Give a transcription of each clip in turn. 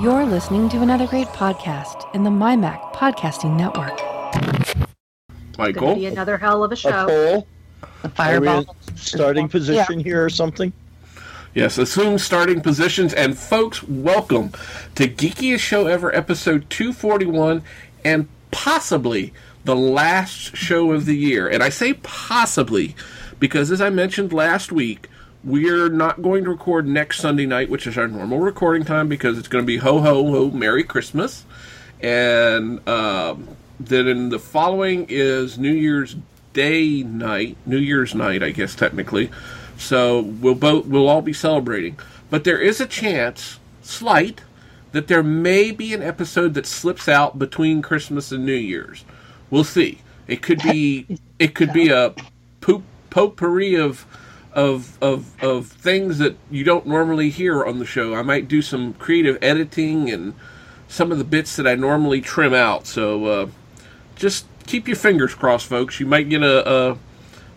You're listening to another great podcast in the MyMac Podcasting Network. Gonna Michael. be another hell of a A show. poll? The fireball. starting position here or something? Yes, assume starting positions. And folks, welcome to Geekiest Show Ever, episode 241, and possibly the last show of the year. And I say possibly because, as I mentioned last week, we're not going to record next Sunday night, which is our normal recording time, because it's going to be ho ho ho Merry Christmas. And um, then in the following is New Year's Day night, New Year's night, I guess technically. So we'll both we'll all be celebrating. But there is a chance, slight, that there may be an episode that slips out between Christmas and New Year's. We'll see. It could be it could be a poop potpourri of of of of things that you don't normally hear on the show. I might do some creative editing and some of the bits that I normally trim out. So uh, just keep your fingers crossed, folks. You might get a, a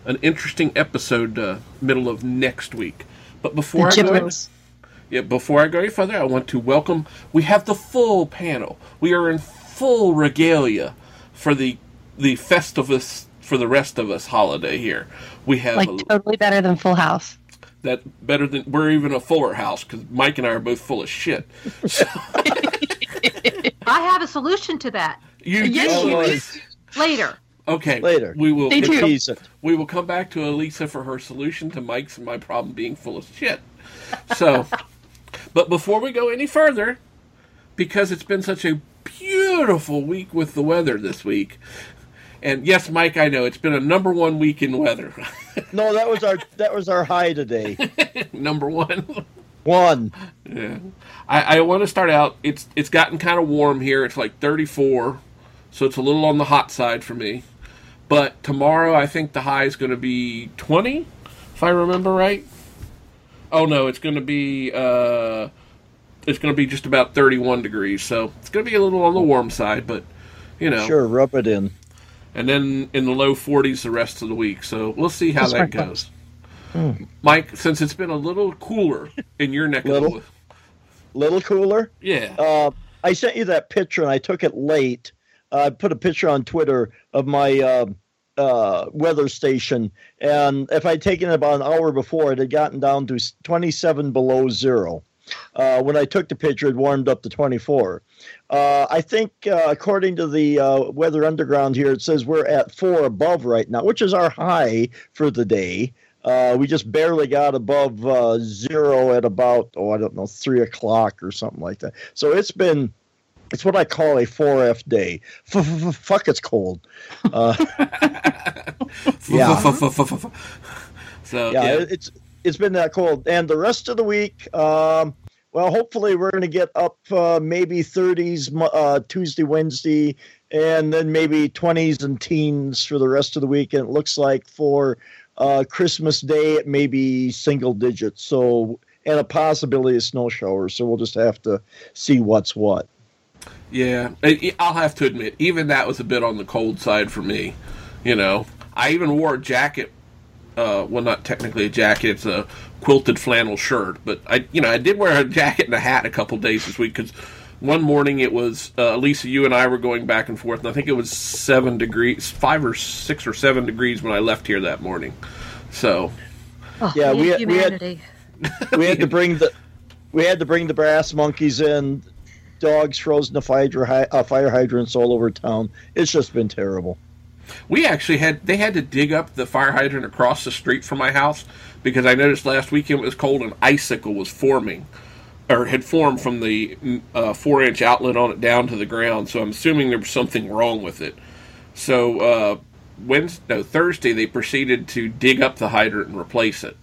an interesting episode uh, middle of next week. But before The I go, yeah, before I go any further, I want to welcome. We have the full panel. We are in full regalia for the the Festivus for the rest of us holiday here. We have Like a- totally better than Full House. that better than we're even a fuller house because Mike and I are both full of shit. So, I have a solution to that you Yes, do you Elise. later. Okay, Later. we will. Stay tuned. Tease. We will come back to Elisa for her solution to Mike's and my problem being full of shit. So, but before we go any further, because it's been such a beautiful week with the weather this week, and yes, Mike, I know it's been a number one week in weather. No, that was our that was our high today. number one. One. Yeah. I, I want to start out. It's it's gotten kind of warm here. It's like 34, so it's a little on the hot side for me. But tomorrow, I think the high is going to be 20, if I remember right. Oh no, it's going to be uh, it's going to be just about 31 degrees. So it's going to be a little on the warm side, but you know. Sure, rub it in. And then in the low 40s the rest of the week. So we'll see how Just that right goes. Mike, since it's been a little cooler in your neck of the Little? woods, Little cooler. yeah. Uh, I sent you that picture and I took it late. Uh, I put a picture on Twitter of my uh, uh, weather station, and if I'd taken it about an hour before, it had gotten down to 27 below zero. Uh, when I took the picture, it warmed up to 24. Uh, I think, uh, according to the uh, Weather Underground here, it says we're at four above right now, which is our high for the day. Uh, we just barely got above uh, zero at about, oh, I don't know, three o'clock or something like that. So it's been, it's what I call a 4F day. Fuck, it's cold. Uh, Yeah. so yeah, yeah, it's it's been that cold. And the rest of the week, um, well, hopefully we're going to get up uh, maybe 30s uh, Tuesday, Wednesday, and then maybe 20s and teens for the rest of the week. And it looks like for uh, Christmas Day, it may be single digits. So, and a possibility of snow showers. So we'll just have to see what's what. yeah. I'll have to admit, even that was a bit on the cold side for me. You know, I even wore a jacket. Uh, well, not technically a jacket; it's a quilted flannel shirt. But I, you know, I did wear a jacket and a hat a couple days this week because one morning it was uh, Lisa, you and I were going back and forth, and I think it was seven degrees, five or six or seven degrees when I left here that morning. So Oh, Yeah, we had- we had- we had to bring the we had to bring the brass monkeys in dogs frozen to fire, uh, fire hydrants all over town it's just been terrible We actually had they had to dig up the fire hydrant across the street from my house because I noticed last weekend it was cold and icicle was forming or had formed from the uh, four inch outlet on it down to the ground. So I'm assuming there was something wrong with it. So uh, Wednesday, no Thursday, they proceeded to dig up the hydrant and replace it.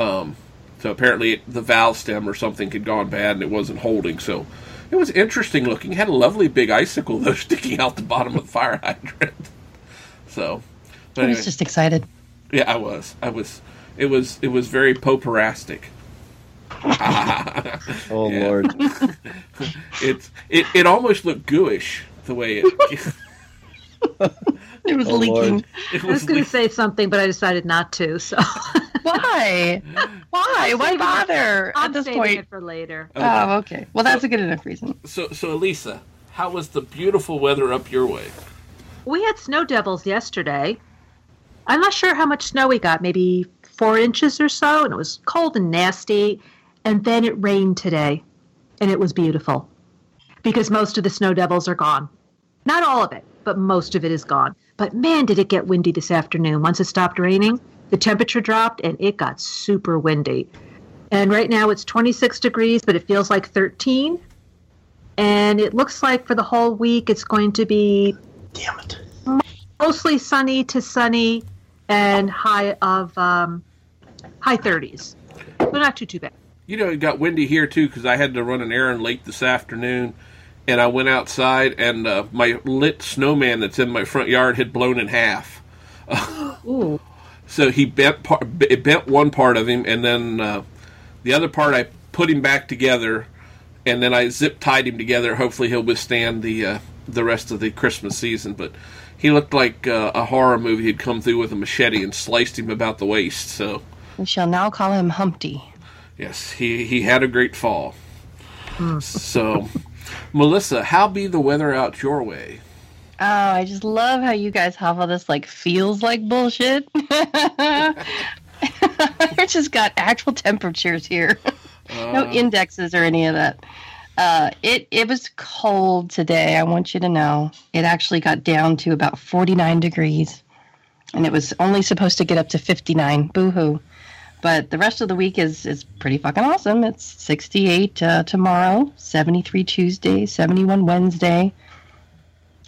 Um, so apparently it, the valve stem or something had gone bad and it wasn't holding. So it was interesting looking. It had a lovely big icicle though sticking out the bottom of the fire hydrant. So, but I anyway, was just excited. yeah, I was. I was. It was. It was very poperastic. oh Yeah. lord It's. It. It almost looked gooish the way it. It was Oh, leaking. Lord. It I was going le- to say something, but I decided not to. So Why? Why? Why bother I'm at this saving point? it for later. Oh, oh, okay. Well, that's a good enough reason. so, so Elisa, how was the beautiful weather up your way? We had snow devils yesterday. I'm not sure how much snow we got, maybe four inches or so, and it was cold and nasty. And then it rained today, and it was beautiful because most of the snow devils are gone. Not all of it, but most of it is gone. But man, did it get windy this afternoon. Once it stopped raining, the temperature dropped and it got super windy. And right now it's 26 degrees, but it feels like 13. And it looks like for the whole week it's going to be Damn it. mostly sunny to sunny and high of um, high 30s. So not too too bad. You know, it got windy here too because I had to run an errand late this afternoon, and I went outside and uh, my lit snowman that's in my front yard had blown in half. Ooh. So he bent part, it bent one part of him, and then uh, the other part I put him back together, and then I zip tied him together. Hopefully, he'll withstand the uh, the rest of the Christmas season. But he looked like uh, a horror movie had come through with a machete and sliced him about the waist. So We shall now call him Humpty. yes, he he had a great fall. so, Melissa, how be the weather out your way? Oh, I just love how you guys have all this like feels like bullshit. we just got actual temperatures here. no indexes or any of that. Uh, it it was cold today. I want you to know. It actually got down to about 49 degrees, and it was only supposed to get up to 59. Boo hoo. But the rest of the week is is pretty fucking awesome. It's 68 uh, tomorrow, 73 Tuesday, 71 Wednesday.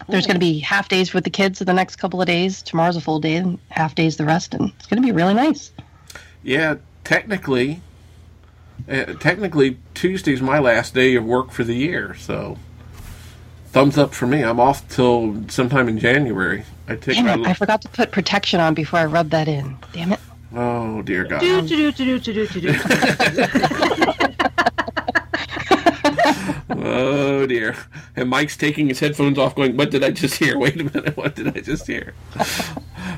There's going to be half days with the kids for the next couple of days. Tomorrow's a full day, and half days the rest, and it's going to be really nice. Yeah, technically, uh, technically Tuesday's my last day of work for the year. So, thumbs up for me. I'm off till sometime in January. I take Damn my. it! I forgot to put protection on before I rubbed that in. Damn it! oh dear God. Do, do, do, do, do, do, do. Oh dear. And Mike's taking his headphones off, going, "What did I just hear? Wait a minute. What did I just hear?"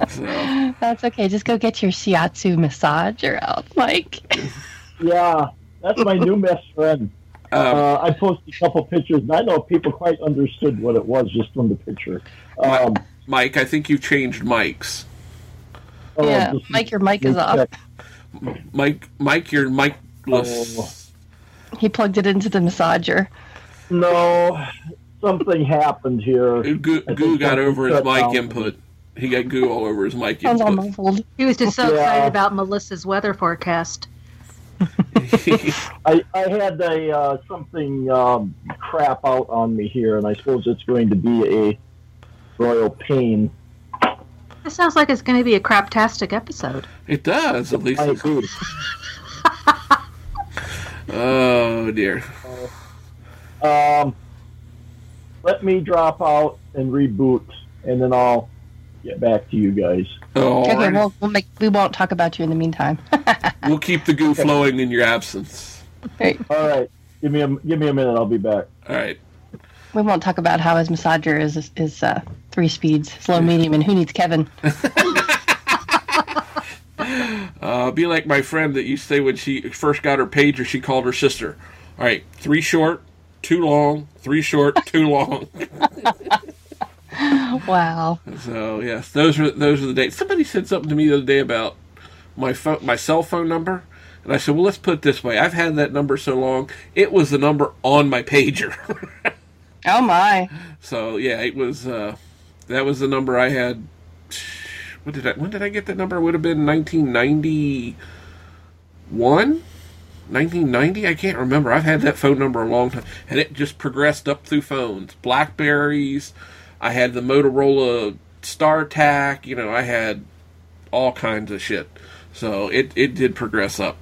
so, That's okay. Just go get your shiatsu massager out, Mike. Yeah, that's my new best friend. um, Uh, I posted a couple pictures, and I know people quite understood what it was just from the picture. Um, Mike, I think you've changed mics. oh, yeah, Mike, your mic is just off. Mike, Mike, you're Mikeless. Oh. He plugged it into the massager. No, something happened here. Goo, Goo got over his shut mic down. input. He got goo all over his mic Sounds all input. muffled. He was just so Yeah. excited about Melissa's weather forecast. I, I had a uh, something um, crap out on me here, and I suppose it's going to be a royal pain. This sounds like it's going to be a craptastic episode. it does, at least. Might be. Oh dear. Um, let me drop out and reboot, and then I'll get back to you guys. Oh, Okay, we'll, we'll make. We won't talk about you in the meantime. we'll keep the goo flowing in your absence. Right. All right, give me a give me a minute. I'll be back. All right. We won't talk about how his massager is is uh, three speeds, slow, medium, and who needs Kevin? Uh, be like my friend that used to say when she first got her pager, she called her sister. All right, three short, two long, three short, two long. Wow. So yes, those are those are the dates. Somebody said something to me the other day about my phone, my cell phone number, and I said, "Well, let's put it this way. I've had that number so long, it was the number on my pager." Oh my. so yeah, it was. Uh, that was the number I had. What did I? When did I get that number? It would have been 1991. 1990? I can't remember. I've had that phone number a long time, and it just progressed up through phones, Blackberries. I had the Motorola StarTAC. You know, I had all kinds of shit. So it it did progress up.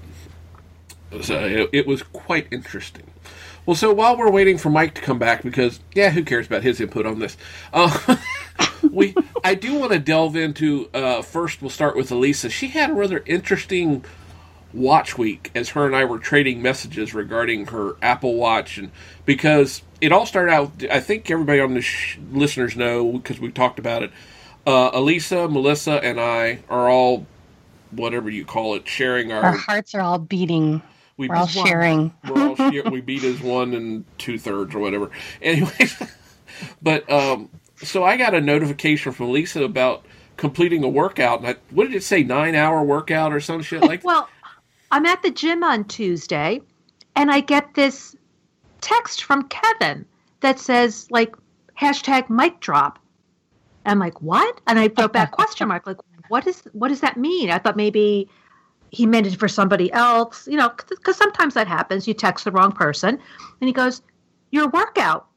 So it, it was quite interesting. Well, so while we're waiting for Mike to come back, because yeah, who cares about his input on this? Uh, we I do want to delve into. Uh, first, we'll start with Elisa. She had a rather interesting watch week as her and I were trading messages regarding her Apple Watch, and because it all started out. I think everybody on the sh- listeners know because we talked about it. uh, Elisa, Melissa, and I are all whatever you call it, sharing our. Our hearts are all beating. we We're all sharing. we're all share, we beat as one and two thirds or whatever. Anyway, but um, so I got a notification from Lisa about completing a workout. And I, what did it say? Nine hour workout or some shit like? Well, I'm at the gym on Tuesday and I get this text from Kevin that says like hashtag mic drop. I'm like, what? And I wrote back question mark, like, what is what does that mean? I thought maybe he meant it for somebody else, you know, because sometimes that happens. You text the wrong person, and he goes, "Your workout."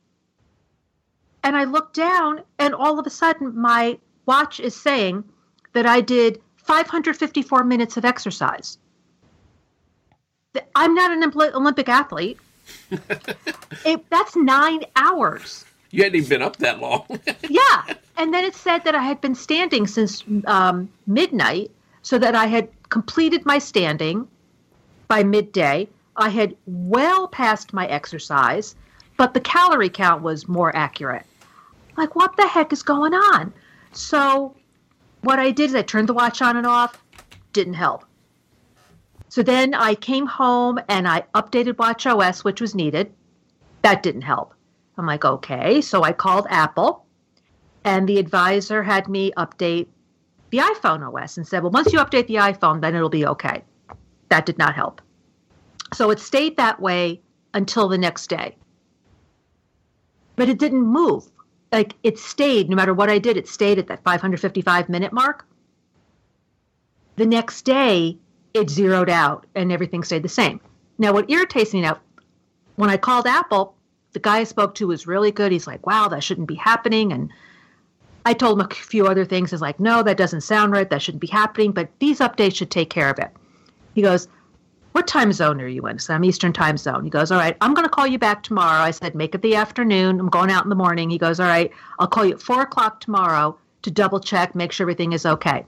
And I look down, and all of a sudden, my watch is saying that I did 554 minutes of exercise. I'm not an Olympic athlete. it, that's nine hours. You hadn't even been up that long. Yeah. And then it said that I had been standing since um, midnight, so that I had completed my standing by midday. I had well past my exercise, but the calorie count was more accurate. Like, what the heck is going on? So, what I did is I turned the watch on and off, didn't help. So then I came home and I updated Watch OS, which was needed. That didn't help. I'm like, okay. So I called Apple, and the advisor had me update the iPhone OS and said, well, once you update the iPhone, then it'll be okay. That did not help. So it stayed that way until the next day. But it didn't move. Like it stayed, no matter what I did, it stayed at that 555 minute mark. The next day, it zeroed out and everything stayed the same. Now, what irritates me now, when I called Apple, the guy I spoke to was really good. He's like, wow, that shouldn't be happening. And I told him a few other things. He's like, no, that doesn't sound right. That shouldn't be happening. But these updates should take care of it. He goes, what time zone are you in? So I'm Eastern time zone. He goes, all right, I'm going to call you back tomorrow. I said, make it the afternoon. I'm going out in the morning. He goes, all right, I'll call you at four o'clock tomorrow to double check, make sure everything is okay.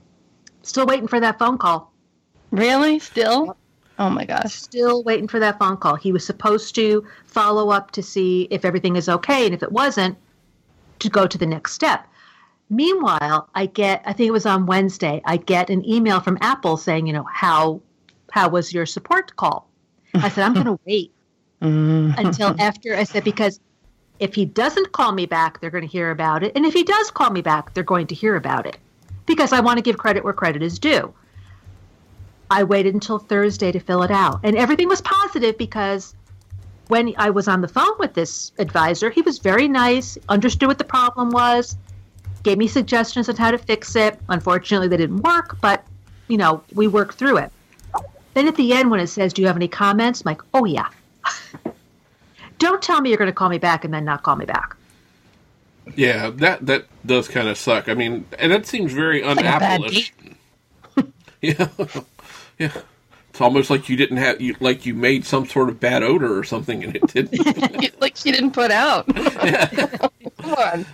Still waiting for that phone call. Really? Still? Oh my gosh. Still waiting for that phone call. He was supposed to follow up to see if everything is okay. And if it wasn't, to go to the next step. Meanwhile, I get, I think it was on Wednesday, I get an email from Apple saying, you know, how how was your support call? I said, I'm going to wait until mm. after. I said, because if he doesn't call me back, they're going to hear about it. And if he does call me back, they're going to hear about it because I want to give credit where credit is due. I waited until Thursday to fill it out. And everything was positive because when I was on the phone with this advisor, he was very nice, understood what the problem was, gave me suggestions on how to fix it. Unfortunately, they didn't work, but you know, we worked through it. Then at the end, when it says, Do you have any comments? I'm like, Oh, yeah. Don't tell me you're going to call me back and then not call me back. yeah, that that does kind of suck. I mean, and that seems very like un-Apple-ish. Yeah, yeah. It's almost like you didn't have you like you made some sort of bad odor or something, and it didn't. like she didn't put out. Come on.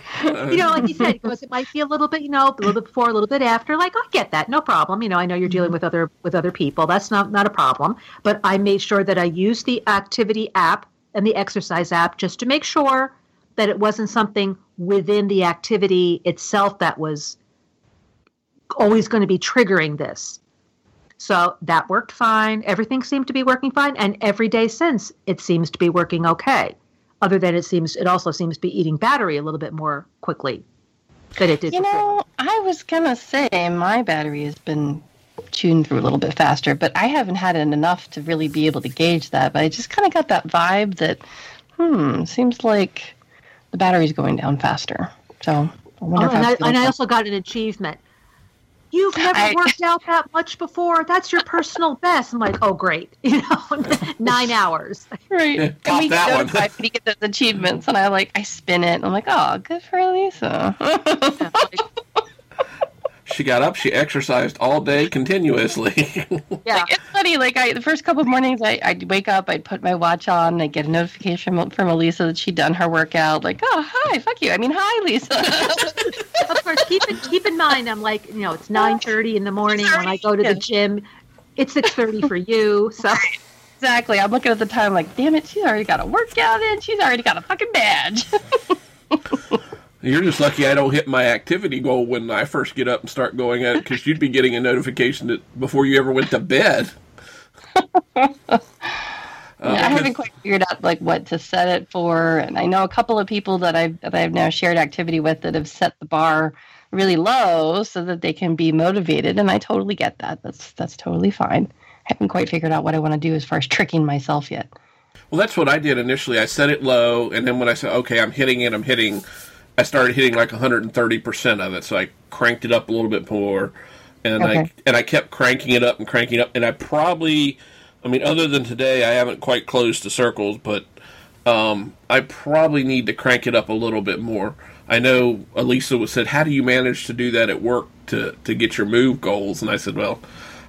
You know, like you said, because it might be a little bit, you know, a little bit before, a little bit after. Like, I get that, no problem. You know, I know you're dealing with other with other people. That's not not a problem. But I made sure that I used the activity app and the exercise app just to make sure that it wasn't something within the activity itself that was always going to be triggering this. So that worked fine. Everything seemed to be working fine, and every day since it seems to be working okay. Other than it seems, it also seems to be eating battery a little bit more quickly than it did. You before. know, I was gonna say my battery has been tuned through a little bit faster, but I haven't had it enough to really be able to gauge that. But I just kind of got that vibe that, hmm, seems like the battery's going down faster. So I wonder Oh, if and, I, and I also got an achievement. You've never I- worked out that much before. That's your personal best. I'm like, oh, great. You know, nine hours. right. Yeah, and we that get one. notified when you get those achievements, and I like I spin it, and I'm like, oh, good for Lisa. She got up, she exercised all day continuously. Yeah. Like, it's funny. Like I, the first couple of mornings, I, I'd wake up, I'd put my watch on, I'd get a notification from, from Elisa that she'd done her workout. Like, oh, hi, fuck you. I mean, hi, Lisa. of course, keep in, keep in mind, I'm like, you know, it's 9.30 in the morning when I go to the gym. It's 6.30 for you. So, exactly. I'm looking at the time, like, damn it, she's already got a workout in. She's already got a fucking badge. You're just lucky I don't hit my activity goal when I first get up and start going at it because you'd be getting a notification that before you ever went to bed. Yeah, I uh, haven't quite figured out like what to set it for, and I know a couple of people that I've that I've now shared activity with that have set the bar really low so that they can be motivated, and I totally get that. That's that's totally fine. I haven't quite figured out what I want to do as far as tricking myself yet. Well, that's what I did initially. I set it low, and then when I said, okay, I'm hitting it, I'm hitting, I started hitting like 130% of it. So I cranked it up a little bit more. And I and I kept cranking it up and cranking it up. And I probably, I mean, other than today, I haven't quite closed the circles, but um, I probably need to crank it up a little bit more. I know Elisa was said, "How do you manage to do that at work to to get your move goals?" And I said, "Well,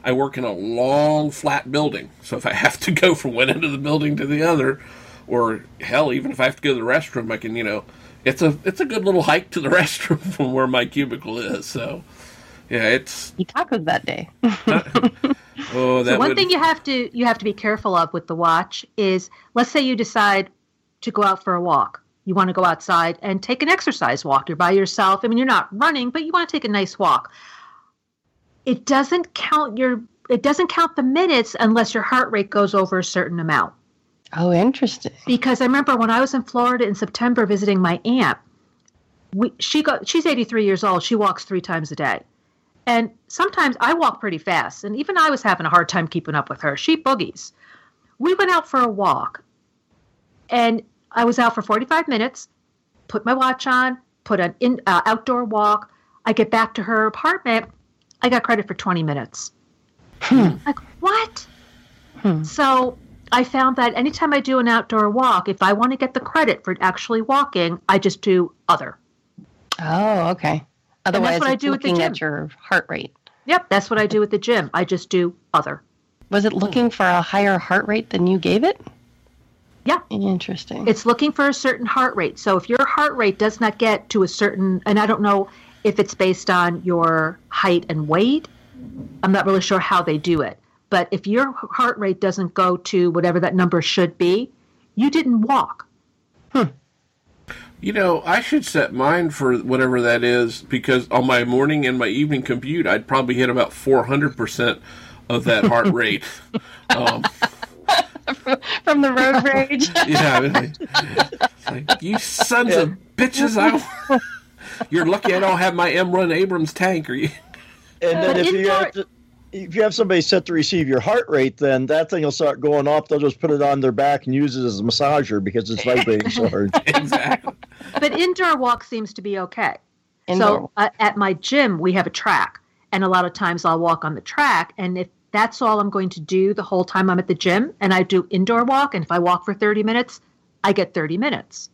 I work in a long flat building, so if I have to go from one end of the building to the other, or hell, even if I have to go to the restroom, I can, you know, it's a it's a good little hike to the restroom from where my cubicle is. So, yeah, it's Eat tacos that day. oh that So one would thing you have to you have to be careful of with the watch is let's say you decide to go out for a walk. You want to go outside and take an exercise walk. You're by yourself. I mean, you're not running, but you want to take a nice walk. It doesn't count your it doesn't count the minutes unless your heart rate goes over a certain amount. Oh, interesting. Because I remember when I was in Florida in September visiting my aunt, we, she got she's 83 years old. She walks three times a day. And sometimes I walk pretty fast, and even I was having a hard time keeping up with her. She boogies. We went out for a walk, and I was out for 45 minutes, put my watch on, put an in, uh, outdoor walk. I get back to her apartment. I got credit for 20 minutes. Like, what? So I found that anytime I do an outdoor walk, if I want to get the credit for actually walking, I just do other. Oh, okay. Otherwise, what I do at the looking gym. at your heart rate. Yep, that's what I do at the gym. I just do other. Was it looking for a higher heart rate than you gave it? Yeah. Interesting. It's looking for a certain heart rate. So if your heart rate does not get to a certain, and I don't know if it's based on your height and weight, I'm not really sure how they do it. But if your heart rate doesn't go to whatever that number should be, you didn't walk. You know, I should set mine for whatever that is because on my morning and my evening commute, I'd probably hit about 400% of that heart rate. Um, From the road rage. yeah, I like, like, you sons of bitches! I, you're lucky I don't have my M1 Abrams tank. Or you, And then But if you indoor- have to, if you have somebody set to receive your heart rate, then that thing will start going off. They'll just put it on their back and use it as a massager because it's vibrating so hard. exactly. But indoor walk seems to be okay. Indoor. So uh, at my gym, we have a track, and a lot of times I'll walk on the track. And if that's all I'm going to do the whole time I'm at the gym, and I do indoor walk, and if I walk for 30 minutes, I get 30 minutes.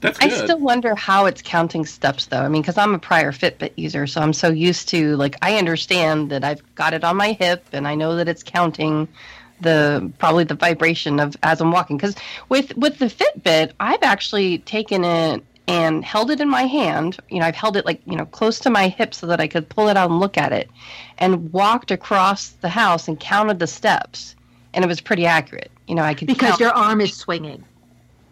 That's I still wonder how it's counting steps, though. I mean, because I'm a prior Fitbit user, so I'm so used to like I understand that I've got it on my hip, and I know that it's counting the probably the vibration of as I'm walking. Because with with the Fitbit, I've actually taken it and held it in my hand. You know, I've held it like you know close to my hip so that I could pull it out and look at it, and walked across the house and counted the steps, and it was pretty accurate. You know, I could Because count- your arm is swinging.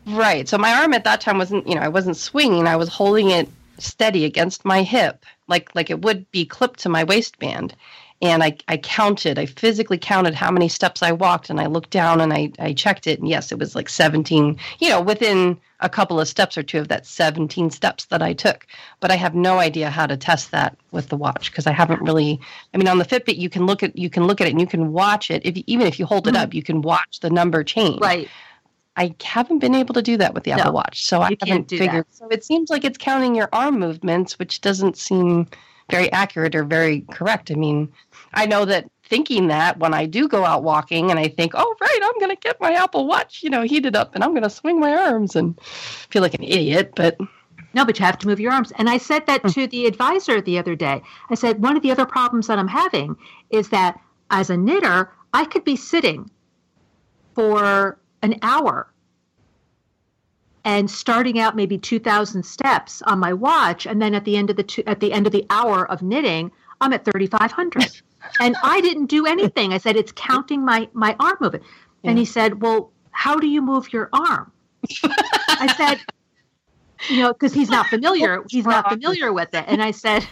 Right. So my arm at that time wasn't, you know, I wasn't swinging. I was holding it steady against my hip, like like it would be clipped to my waistband. And I, I counted, I physically counted how many steps I walked, and I looked down and I, I checked it, and yes, it was like 17, you know, within a couple of steps or two of that 17 steps that I took. But I have no idea how to test that with the watch because I haven't really. I mean, on the Fitbit, you can look at you can look at it and you can watch it. If you, even if you hold it mm. up, you can watch the number change. Right. I haven't been able to do that with the No, Apple Watch, so I haven't figured. that. So it seems like it's counting your arm movements, which doesn't seem very accurate or very correct. I mean, I know that thinking that when I do go out walking and I think, oh right, I'm going to get my Apple Watch, you know, heated up, and I'm going to swing my arms and feel like an idiot, but No, but you have to move your arms. And I said that hmm. to the advisor the other day. I said, one of the other problems that I'm having is that as a knitter, I could be sitting for an hour and starting out maybe 2000 steps on my watch and then at the end of the two, at the end of the hour of knitting i'm at 3500 and i didn't do anything i said it's counting my my arm movement and he said well how do you move your arm i said you know, because he's not familiar. He's not familiar with it. And I said,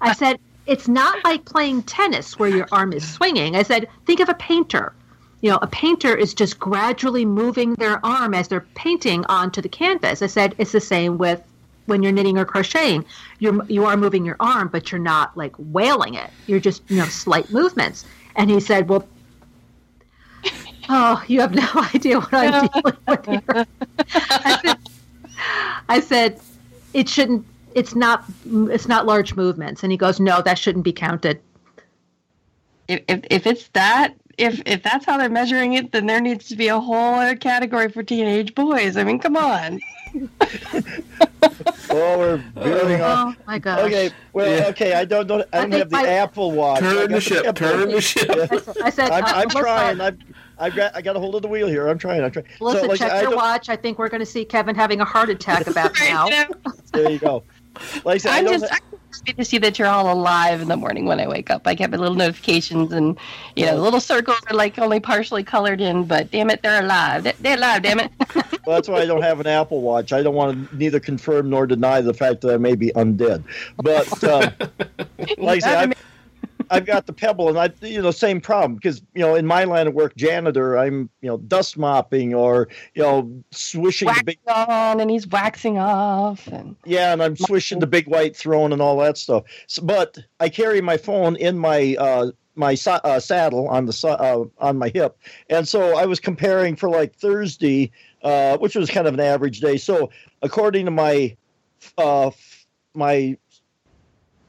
I said, it's not like playing tennis where your arm is swinging. I said, think of a painter. You know, a painter is just gradually moving their arm as they're painting onto the canvas. I said, it's the same with when you're knitting or crocheting. You're you are moving your arm, but you're not like wailing it. You're just you know slight movements. And he said, well. Oh, you have no idea what I'm dealing with here. I said, I said, it shouldn't. It's not. It's not large movements. And he goes, no, that shouldn't be counted. If, if if it's that, if if that's how they're measuring it, then there needs to be a whole other category for teenage boys. I mean, come on. Oh, we're veering off. Oh my gosh. Okay, well, Yeah. okay. I don't know. I don't think have the my- Apple Watch. Turn the ship. Apple- Turn the ship. I said, I said I'm, uh, I'm trying. I've, I've got. I got a hold of the wheel here. I'm trying. I'm trying. Melissa, like, check I your watch. I think we're going to see Kevin having a heart attack about now. There you go. Like I said, I I'm don't. just To see that you're all alive in the morning when I wake up. I get my little notifications and you know the little circles are like only partially colored in, but damn it, they're alive. They're, they're alive, damn it. well, that's why I don't have an Apple Watch. I don't want to neither confirm nor deny the fact that I may be undead. But uh, like I said, I've, got the Pebble, and I you know same problem because you know in my line of work, janitor, I'm you know dust mopping or you know swishing the big on and he's waxing off and Yeah, and I'm swishing the big white throne and all that stuff. So, but I carry my phone in my uh, my uh, saddle on the uh, on my hip, and so I was comparing for like Thursday, uh, which was kind of an average day. So according to my uh, my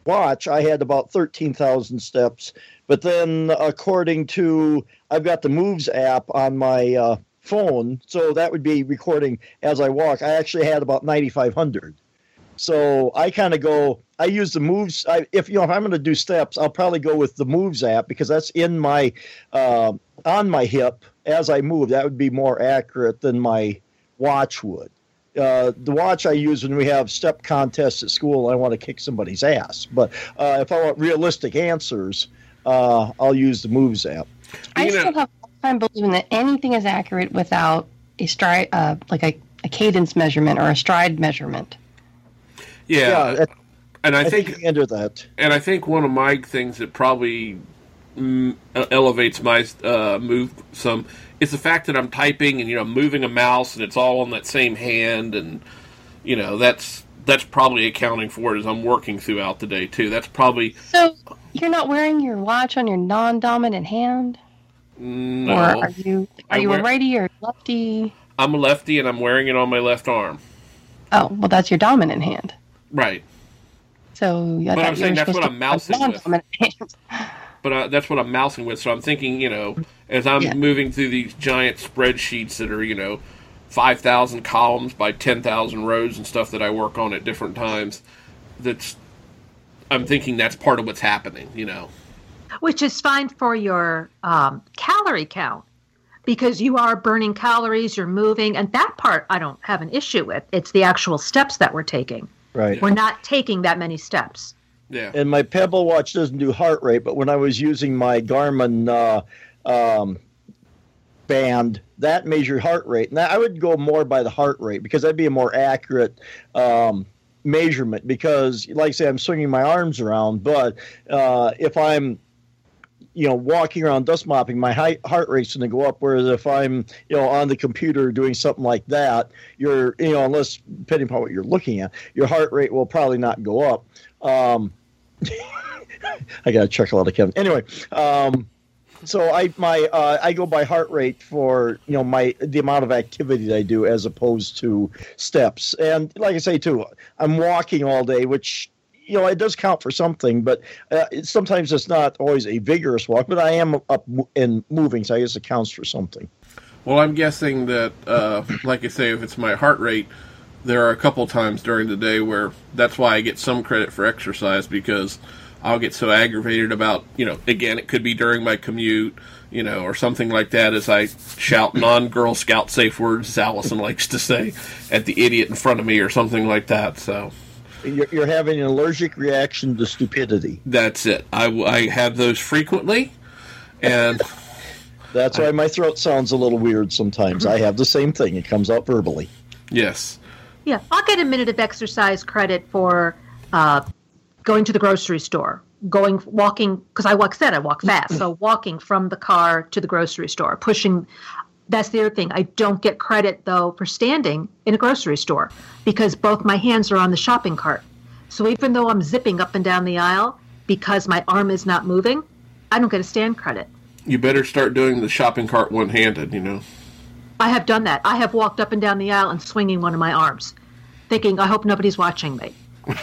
watch, I had about thirteen thousand steps. But then, according to I've got the Moves app on my uh, phone, so that would be recording as I walk. I actually had about ninety five hundred. So I kind of go. I use the moves. I, if you know, if I'm going to do steps, I'll probably go with the moves app because that's in my uh, on my hip as I move. That would be more accurate than my watch would. Uh, the watch I use when we have step contests at school, I want to kick somebody's ass. But uh, if I want realistic answers, uh, I'll use the moves app. I You know- still have a hard time believing that anything is accurate without a stride, uh, like a, a cadence measurement or a stride measurement. Yeah, that- and I, I think think, you that. and I think one of my things that probably mm, elevates my uh, move some is the fact that I'm typing and you know moving a mouse and it's all on that same hand and you know that's that's probably accounting for it as I'm working throughout the day too. That's probably So you're not wearing your watch on your non-dominant hand, no. or are you I are you wear- a righty or lefty? I'm a lefty and I'm wearing it on my left arm. Oh, well, that's your dominant hand. Right. So I But I'm saying that's what I'm mousing with. Non-dominant hand. but uh, that's what I'm mousing with. So I'm thinking, you know, as I'm Yeah. moving through these giant spreadsheets that are, you know, five thousand columns by ten thousand rows and stuff that I work on at different times. That's I'm thinking that's part of what's happening. You know, which is fine for your um, calorie count because you are burning calories, you're moving, and that part I don't have an issue with. It's the actual steps that we're taking. Right. We're not taking that many steps. Yeah, and my Pebble watch doesn't do heart rate, but when I was using my Garmin uh, um, band, that measured heart rate. Now I would go more by the heart rate because that'd be a more accurate um, measurement. Because, like I say, I'm swinging my arms around, but uh, if I'm you know, walking around dust mopping, my heart rate's going to go up. Whereas if I'm, you know, on the computer doing something like that, you're, you know, unless depending upon what you're looking at, your heart rate will probably not go up. Um, I got to chuckle out of Kevin. Anyway, um, so I my uh, I go by heart rate for you know my the amount of activity that I do as opposed to steps. And like I say too, I'm walking all day, which you know it does count for something, but uh, it, sometimes it's not always a vigorous walk. But I am up and moving, so I guess it counts for something. Well, I'm guessing that, uh, like I say, if it's my heart rate, there are a couple times during the day where that's why I get some credit for exercise because I'll get so aggravated about, you know, again, it could be during my commute, you know, or something like that as I shout non Girl Scout safe words, as Allison likes to say, at the idiot in front of me or something like that. So You're, you're having an allergic reaction to stupidity. that's it. I, I have those frequently. And That's why my throat sounds a little weird sometimes. I have the same thing; it comes out verbally. Yes. Yeah, I'll get a minute of exercise credit for uh, going to the grocery store, going walking because I like I said I walk fast, so walking from the car to the grocery store, pushing. That's the other thing. I don't get credit though for standing in a grocery store because both my hands are on the shopping cart. So even though I'm zipping up and down the aisle because my arm is not moving, I don't get a stand credit. You better start doing the shopping cart one handed, you know. I have done that. I have walked up and down the aisle and swinging one of my arms, thinking, I hope nobody's watching me.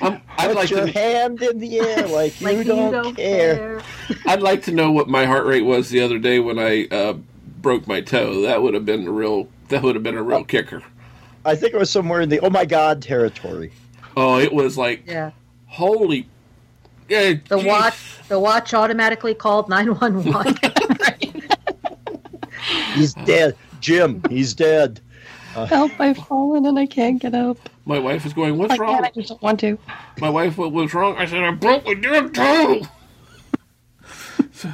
Um, I'd Put like your to. hand in the air like, Like you, don't care. I'd like to know what my heart rate was the other day when I uh, broke my toe. That would have been a real. That would have been a real kicker. I think it was somewhere in the oh my god territory. Oh, it was like Yeah. holy. Yeah, The geez. watch, the watch automatically called nine one one. He's uh. dead. Jim, he's dead. Uh, Help! I've fallen and I can't get up. My wife is going, "What's I wrong?" can't. I just don't want to. My wife, what was wrong? I said, I broke my damn toe. So-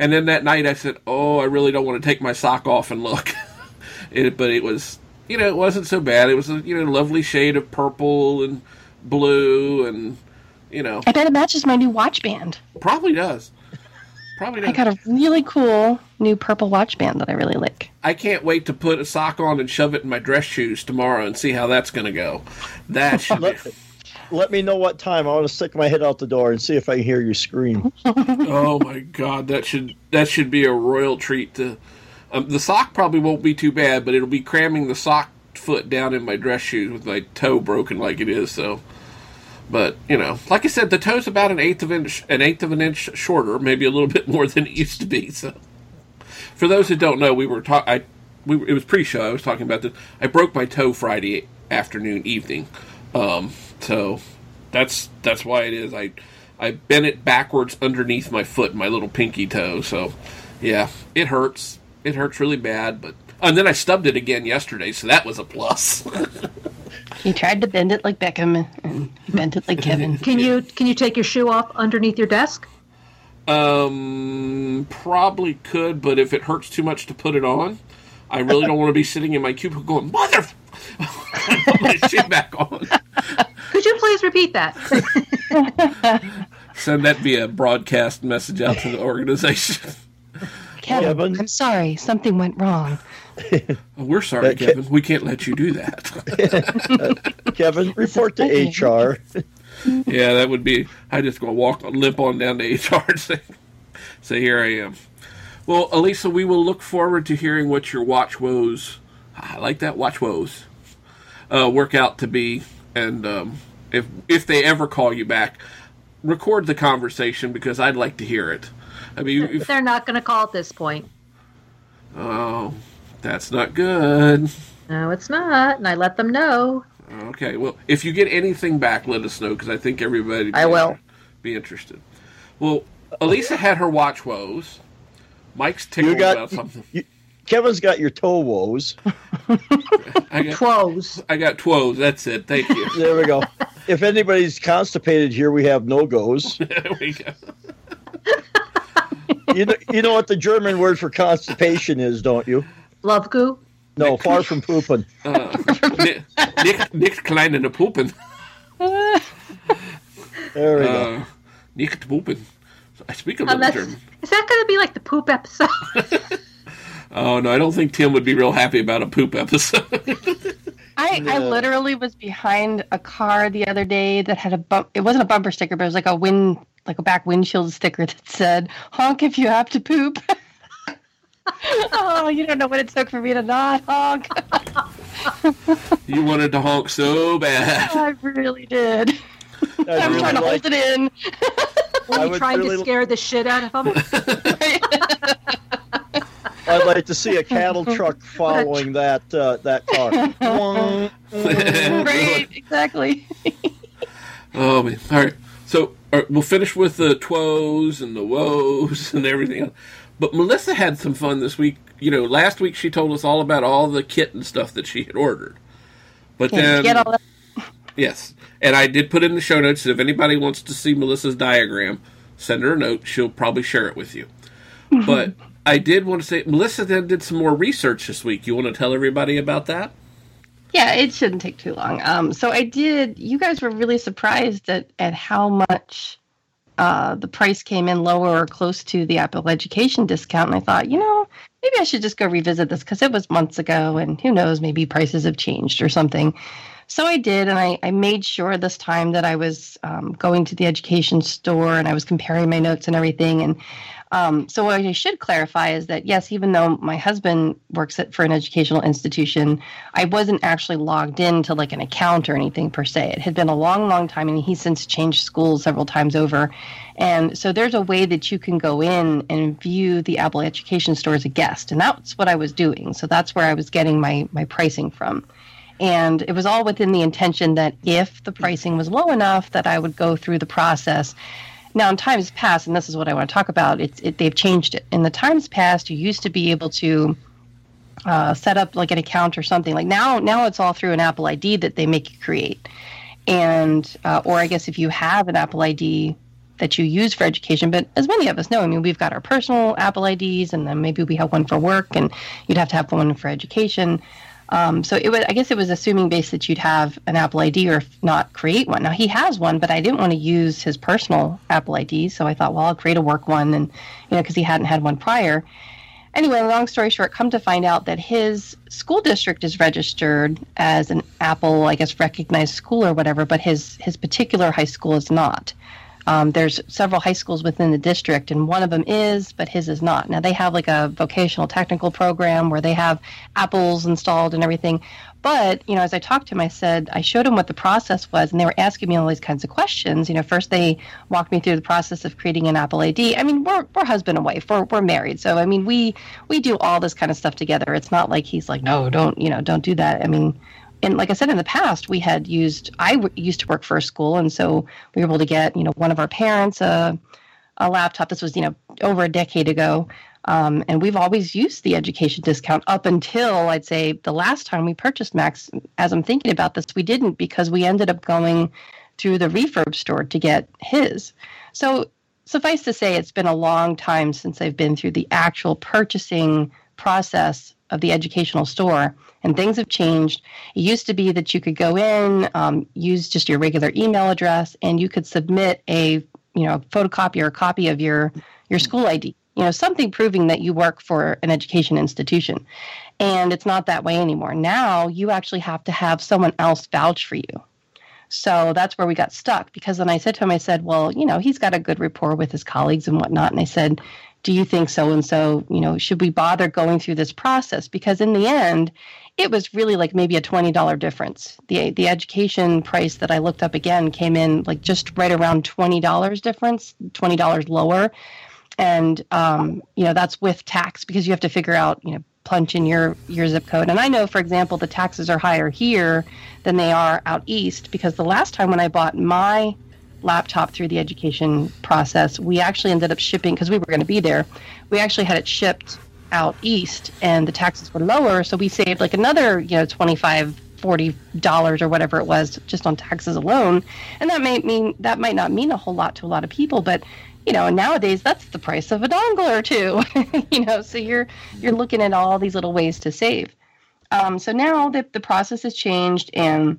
and then that night I said, oh, I really don't want to take my sock off and look. it, but it was, you know, it wasn't so bad. It was a, you know, lovely shade of purple and blue and, you know, I bet it matches my new watch band. probably does. Probably does. I got a really cool new purple watch band that I really like. I can't wait to put a sock on and shove it in my dress shoes tomorrow and see how that's going to go. That should be. Let, let me know what time. I want to stick my head out the door and see if I can hear you scream. oh my god, that should that should be a royal treat. To um, the sock probably won't be too bad, but it'll be cramming the sock foot down in my dress shoes with my toe broken like it is. So, but you know, like I said, the toe's about an eighth of inch, an eighth of an inch shorter, maybe a little bit more than it used to be. So, for those who don't know, we were talking. I we were- it was pre-show. I was talking about this. I broke my toe Friday afternoon, evening. Um, so that's that's why it is. I I bent it backwards underneath my foot, my little pinky toe. So yeah, it hurts. It hurts really bad. But and then I stubbed it again yesterday, so that was a plus. He tried to bend it like Beckham, and he bent it like Kevin. Can you can you take your shoe off underneath your desk? Um, probably could, but if it hurts too much to put it on, I really don't want to be sitting in my cubicle going mother. Put my shoe back on. Could you please repeat that? Send that via broadcast message out to the organization. Kevin, Kevin? I'm sorry, something went wrong. Oh, we're sorry, That ca- Kevin. We can't let you do that. Kevin, report to HR. yeah, that would be. I just gonna walk limp on down to HR and say, "Say here I am." Well, Elisa, we will look forward to hearing what your watch woes. I like that watch woes. Uh, work out to be, and um, if if they ever call you back, record the conversation because I'd like to hear it. I mean, if, They're not going to call at this point. oh, that's not good. No, it's not, and I let them know. Okay, well, if you get anything back, let us know because I think everybody I will. be interested. Well, Elisa had her watch woes. Mike's tickled got- about something. You, Kevin's got your toe woes. I got, Close. I got twos. That's it. Thank you. There we go. if anybody's constipated here, we have no goes. there we go. You know, you know what the German word for constipation is, don't you? Love goo. No, far from pooping. Uh, Nick, Nick, Nick's klein in the pooping. There we go. Uh, Nick pooping. I speak a little Unless, German. is that going to be like the poop episode? Oh no, I don't think Tim would be real happy about a poop episode. I, I literally was behind a car the other day that had a bump. It wasn't a bumper sticker, but it was like a wind, like a back windshield sticker that said "honk if you have to poop." oh, you don't know what it took for me to not honk. you wanted to honk so bad. I really did. I am really trying to like- hold it in. Were I you would trying really- to scare the shit out of them? I'd like to see a cattle truck following that uh, that car. right, exactly. Oh man! All right, so all right, we'll finish with the twos and the woes and everything else. But Melissa had some fun this week. You know, last week she told us all about all the kit and stuff that she had ordered. But Yeah, then, get all that. yes, and I did put in the show notes that if anybody wants to see Melissa's diagram, send her a note. She'll probably share it with you. but I did want to say, Melissa then did some more research this week. You want to tell everybody about that? Yeah, it shouldn't take too long. Um, so I did. You guys were really surprised at at how much uh, the price came in lower or close to the Apple Education discount, and I thought, you know, maybe I should just go revisit this because it was months ago, and who knows, maybe prices have changed or something. So I did, and I, I made sure this time that I was um, going to the education store and I was comparing my notes and everything. And um, so what I should clarify is that yes, even though my husband works at, for an educational institution, I wasn't actually logged into like an account or anything per se. It had been a long, long time, and he's since changed schools several times over. And so there's a way that you can go in and view the Apple Education Store as a guest, and that's what I was doing. So that's where I was getting my my pricing from. And it was all within the intention that if the pricing was low enough, that I would go through the process. Now, in times past, and this is what I want to talk about, it's it, they've changed it. In the times past, you used to be able to uh, set up like an account or something. Like now, now it's all through an Apple ID that they make you create, and uh, or I guess if you have an Apple ID that you use for education. But as many of us know, I mean, we've got our personal Apple IDs, and then maybe we have one for work, and you'd have to have one for education. Um, so it was, I guess it was assuming based that you'd have an Apple ID or not create one. Now he has one, but I didn't want to use his personal Apple ID, so I thought, well, I'll create a work one, and you know, because he hadn't had one prior. Anyway, long story short, come to find out that his school district is registered as an Apple, I guess, recognized school or whatever, but his his particular high school is not. Um, there's several high schools within the district, and one of them is, but his is not. Now they have like a vocational technical program where they have apples installed and everything. But you know, as I talked to him, I said I showed him what the process was, and they were asking me all these kinds of questions. You know, first they walked me through the process of creating an Apple ID. I mean, we're we're husband and wife, we're we're married, so I mean, we we do all this kind of stuff together. It's not like he's like, no, don't you know, don't do that. I mean, and like I said in the past, we had used I w- used to work for a school, and so we were able to get you know one of our parents a a laptop. This was you know over a decade ago, um, and we've always used the education discount up until I'd say the last time we purchased Macs. As I'm thinking about this, we didn't because we ended up going through the refurb store to get his. So suffice to say, it's been a long time since I've been through the actual purchasing process of the educational store and things have changed. It used to be that you could go in, um, use just your regular email address, and you could submit a you know photocopy or a copy of your your school ID. You know something proving that you work for an education institution, and it's not that way anymore. Now you actually have to have someone else vouch for you. So that's where we got stuck because then I said to him, I said, well, you know, he's got a good rapport with his colleagues and whatnot. And I said, do you think so and so, you know, should we bother going through this process? Because in the end, it was really like maybe a $20 difference. The the education price that I looked up again came in like just right around $20 difference, $20 lower. And um, you know, that's with tax because you have to figure out, you know, punch in your your zip code. And I know for example the taxes are higher here than they are out east because the last time when I bought my laptop through the education process, we actually ended up shipping because we were going to be there. We actually had it shipped out east and the taxes were lower so we saved like another you know 25 40 dollars or whatever it was just on taxes alone. And that may mean that might not mean a whole lot to a lot of people but you know nowadays that's the price of a dongle or two you know so you're you're looking at all these little ways to save. Um, so now the, the process has changed and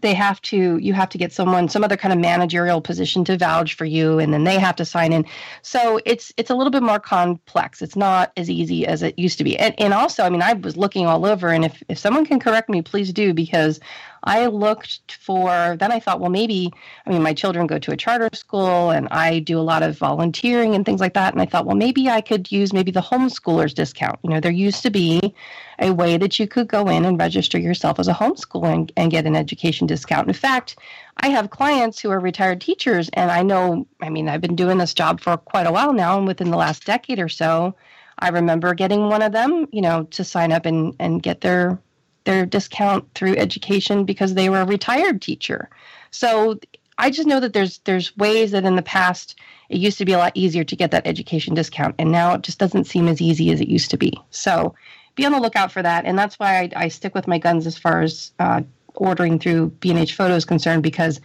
they have to you have to get someone some other kind of managerial position to vouch for you and then they have to sign in. So it's it's a little bit more complex. It's not as easy as it used to be. And, and also i mean i was looking all over and if, if someone can correct me please do because I looked for, then I thought, well, maybe, I mean, my children go to a charter school and I do a lot of volunteering and things like that. And I thought, well, maybe I could use maybe the homeschoolers discount. You know, there used to be a way that you could go in and register yourself as a homeschooler and, and get an education discount. In fact, I have clients who are retired teachers, and I know, I mean, I've been doing this job for quite a while now, and within the last decade or so, I remember getting one of them, you know, to sign up and, and get their their discount through education because they were a retired teacher. So I just know that there's there's ways that in the past it used to be a lot easier to get that education discount, and now it just doesn't seem as easy as it used to be. So be on the lookout for that, and that's why I, I stick with my guns as far as uh, ordering through B&H Photo is concerned, because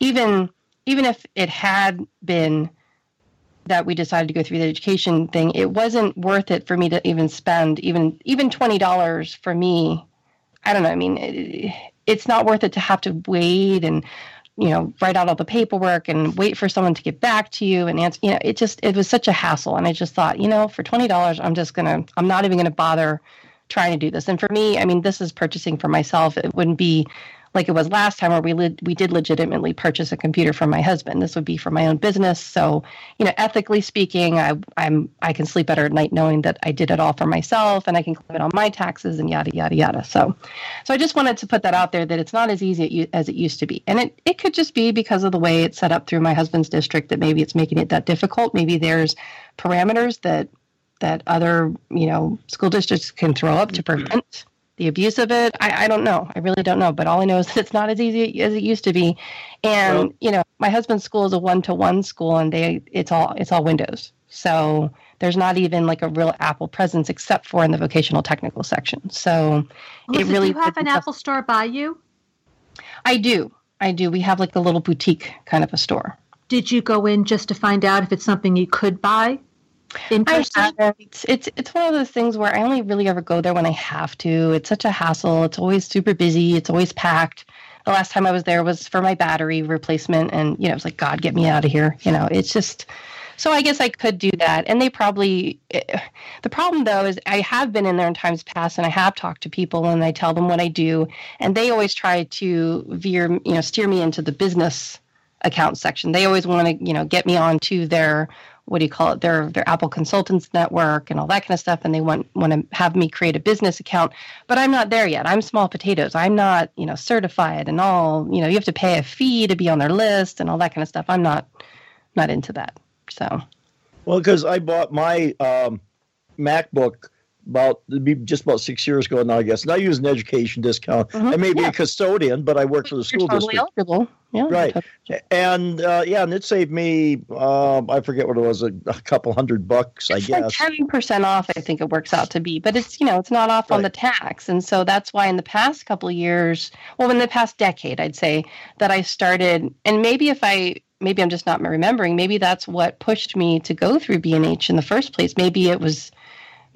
even even if it had been that we decided to go through the education thing, it wasn't worth it for me to even spend even even twenty dollars for me I don't know. I mean, it, it's not worth it to have to wait and you know write out all the paperwork and wait for someone to get back to you and answer. You know, it just it was such a hassle, and I just thought, you know, for twenty dollars, I'm just gonna I'm not even gonna bother trying to do this. And for me, I mean, this is purchasing for myself. It wouldn't be like it was last time where we we did legitimately purchase a computer from my husband. This would be for my own business. So, you know, ethically speaking, I I'm I can sleep better at night knowing that I did it all for myself and I can claim it on my taxes and yada yada yada. So, so I just wanted to put that out there that it's not as easy as it used to be. And it it could just be because of the way it's set up through my husband's district that maybe it's making it that difficult. Maybe there's parameters that that other you know school districts can throw up to prevent the abuse of it I, I don't know. I really don't know. But all i know is that it's not as easy as it used to be. And well, you know my husband's school is a one-to-one school and they it's all it's all windows. So there's not even like a real apple presence except for in the vocational technical section. So Melissa, it really do you have an apple store by you? I do. I do. We have like a little boutique kind of a store. Did you go in just to find out if it's something you could buy in person? I haven't. It's it's one of those things where I only really ever go there when I have to. It's such a hassle. It's always super busy. It's always packed. The last time I was there was for my battery replacement, and you know, it was like, God, get me out of here. You know, it's just. So I guess I could do that, and they probably. Eh, the problem though is I have been in there in times past, and I have talked to people, and I tell them what I do, and they always try to veer, you know, steer me into the business account section. They always want to, you know, get me onto their what do you call it their their apple consultants network and all that kind of stuff and they want want to have me create a business account. But i'm not there yet. I'm small potatoes. I'm not you know certified and all you know you have to pay a fee to be on their list and all that kind of stuff. I'm not not into that so. Well because i bought my um, macbook about just about six years ago now, I guess. And I use an education discount. Mm-hmm. I may be yeah. a custodian, but I work for the school totally district. Eligible. Yeah, right. And uh, yeah, and it saved me. Um, I forget what it was, a, a couple hundred bucks. It's I guess ten percent off. I think it works out to be, but it's you know it's not off right. on the tax, and so that's why in the past couple of years, well, in the past decade, I'd say that I started, and maybe if I maybe I'm just not remembering. Maybe that's what pushed me to go through B and H in the first place. Maybe it was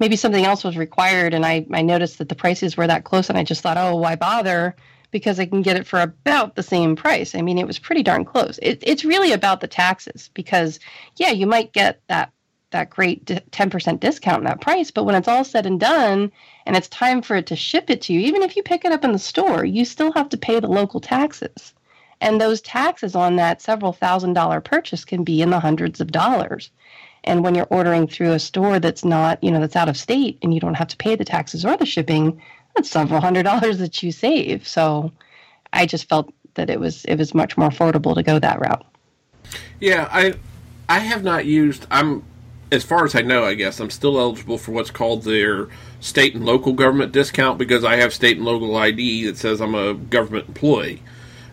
maybe something else was required and I, I noticed that the prices were that close and I just thought, oh, why bother? Because I can get it for about the same price. I mean, it was pretty darn close. It, it's really about the taxes because, yeah, you might get that that great 10% discount in that price, but when it's all said and done and it's time for it to ship it to you, even if you pick it up in the store, you still have to pay the local taxes. And those taxes on that several thousand dollar purchase can be in the hundreds of dollars. And when you're ordering through a store that's not, you know, that's out of state and you don't have to pay the taxes or the shipping, that's several hundred dollars that you save. So I just felt that it was it was much more affordable to go that route. Yeah, I I have not used I'm as far as I know, I guess I'm still eligible for what's called their state and local government discount because I have state and local ID that says I'm a government employee.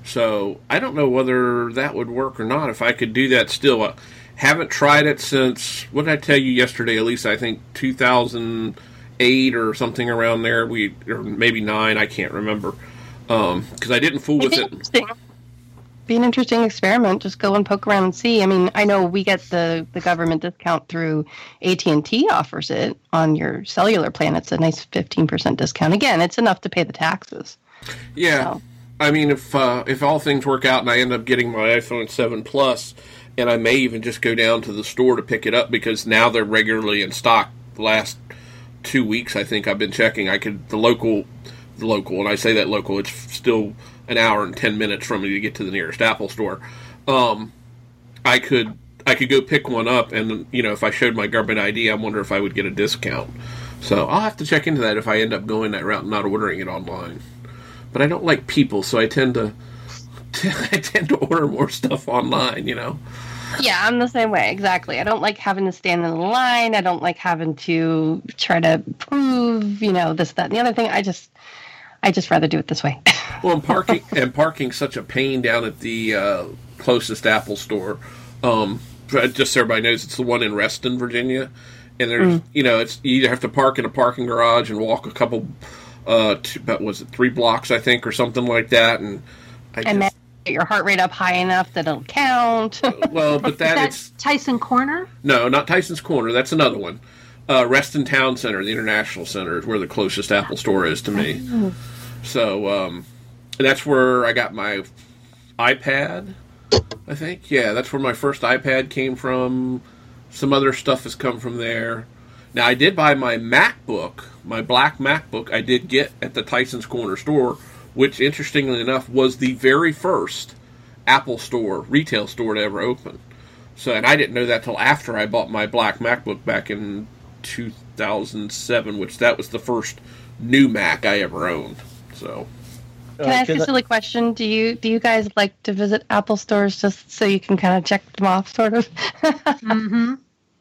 So I don't know whether that would work or not. If I could do that still, haven't tried it since what did I tell you yesterday? At least I think 2008 or something around there. We or maybe nine. I can't remember because um, I didn't fool with it. Be an interesting experiment. Just go and poke around and see. I mean, I know we get the the government discount through AT and T offers it on your cellular plan. It's a nice 15 percent discount. Again, it's enough to pay the taxes. Yeah. So. I mean, if uh, if all things work out and I end up getting my iPhone 7 Plus, and I may even just go down to the store to pick it up because now they're regularly in stock. The last two weeks, I think I've been checking. I could the local, the local, and I say that local. It's still an hour and ten minutes from me to get to the nearest Apple store. Um, I could I could go pick one up, and you know, if I showed my government ID, I wonder if I would get a discount. So I'll have to check into that if I end up going that route and not ordering it online. But I don't like people, so I tend to I tend to order more stuff online. You know. Yeah, I'm the same way. Exactly. I don't like having to stand in the line. I don't like having to try to prove, you know, this, that, and the other thing. I just, I just rather do it this way. well, and parking and parking such a pain down at the uh, closest Apple store. Um, just so everybody knows, it's the one in Reston, Virginia, and there's, mm. you know, it's you either have to park in a parking garage and walk a couple, uh, two, but was it three blocks, I think, or something like that, and. I and just, get your heart rate up high enough that it'll count. well, but that it's Tyson Corner. No, not Tyson's Corner. That's another one. Uh, Reston Town Center, the International Center, is where the closest Apple store is to me. So um, that's where I got my iPad. I think yeah, that's where my first iPad came from. Some other stuff has come from there. Now I did buy my MacBook, my black MacBook. I did get at the Tyson's Corner store, which interestingly enough was the very first Apple store, retail store to ever open. So, and I didn't know that till after I bought my black MacBook back in 2007, which that was the first new Mac I ever owned. So, Can I ask Uh, a silly question? Do you do you guys like to visit Apple stores just so you can kind of check them off, sort of? Mm-hmm.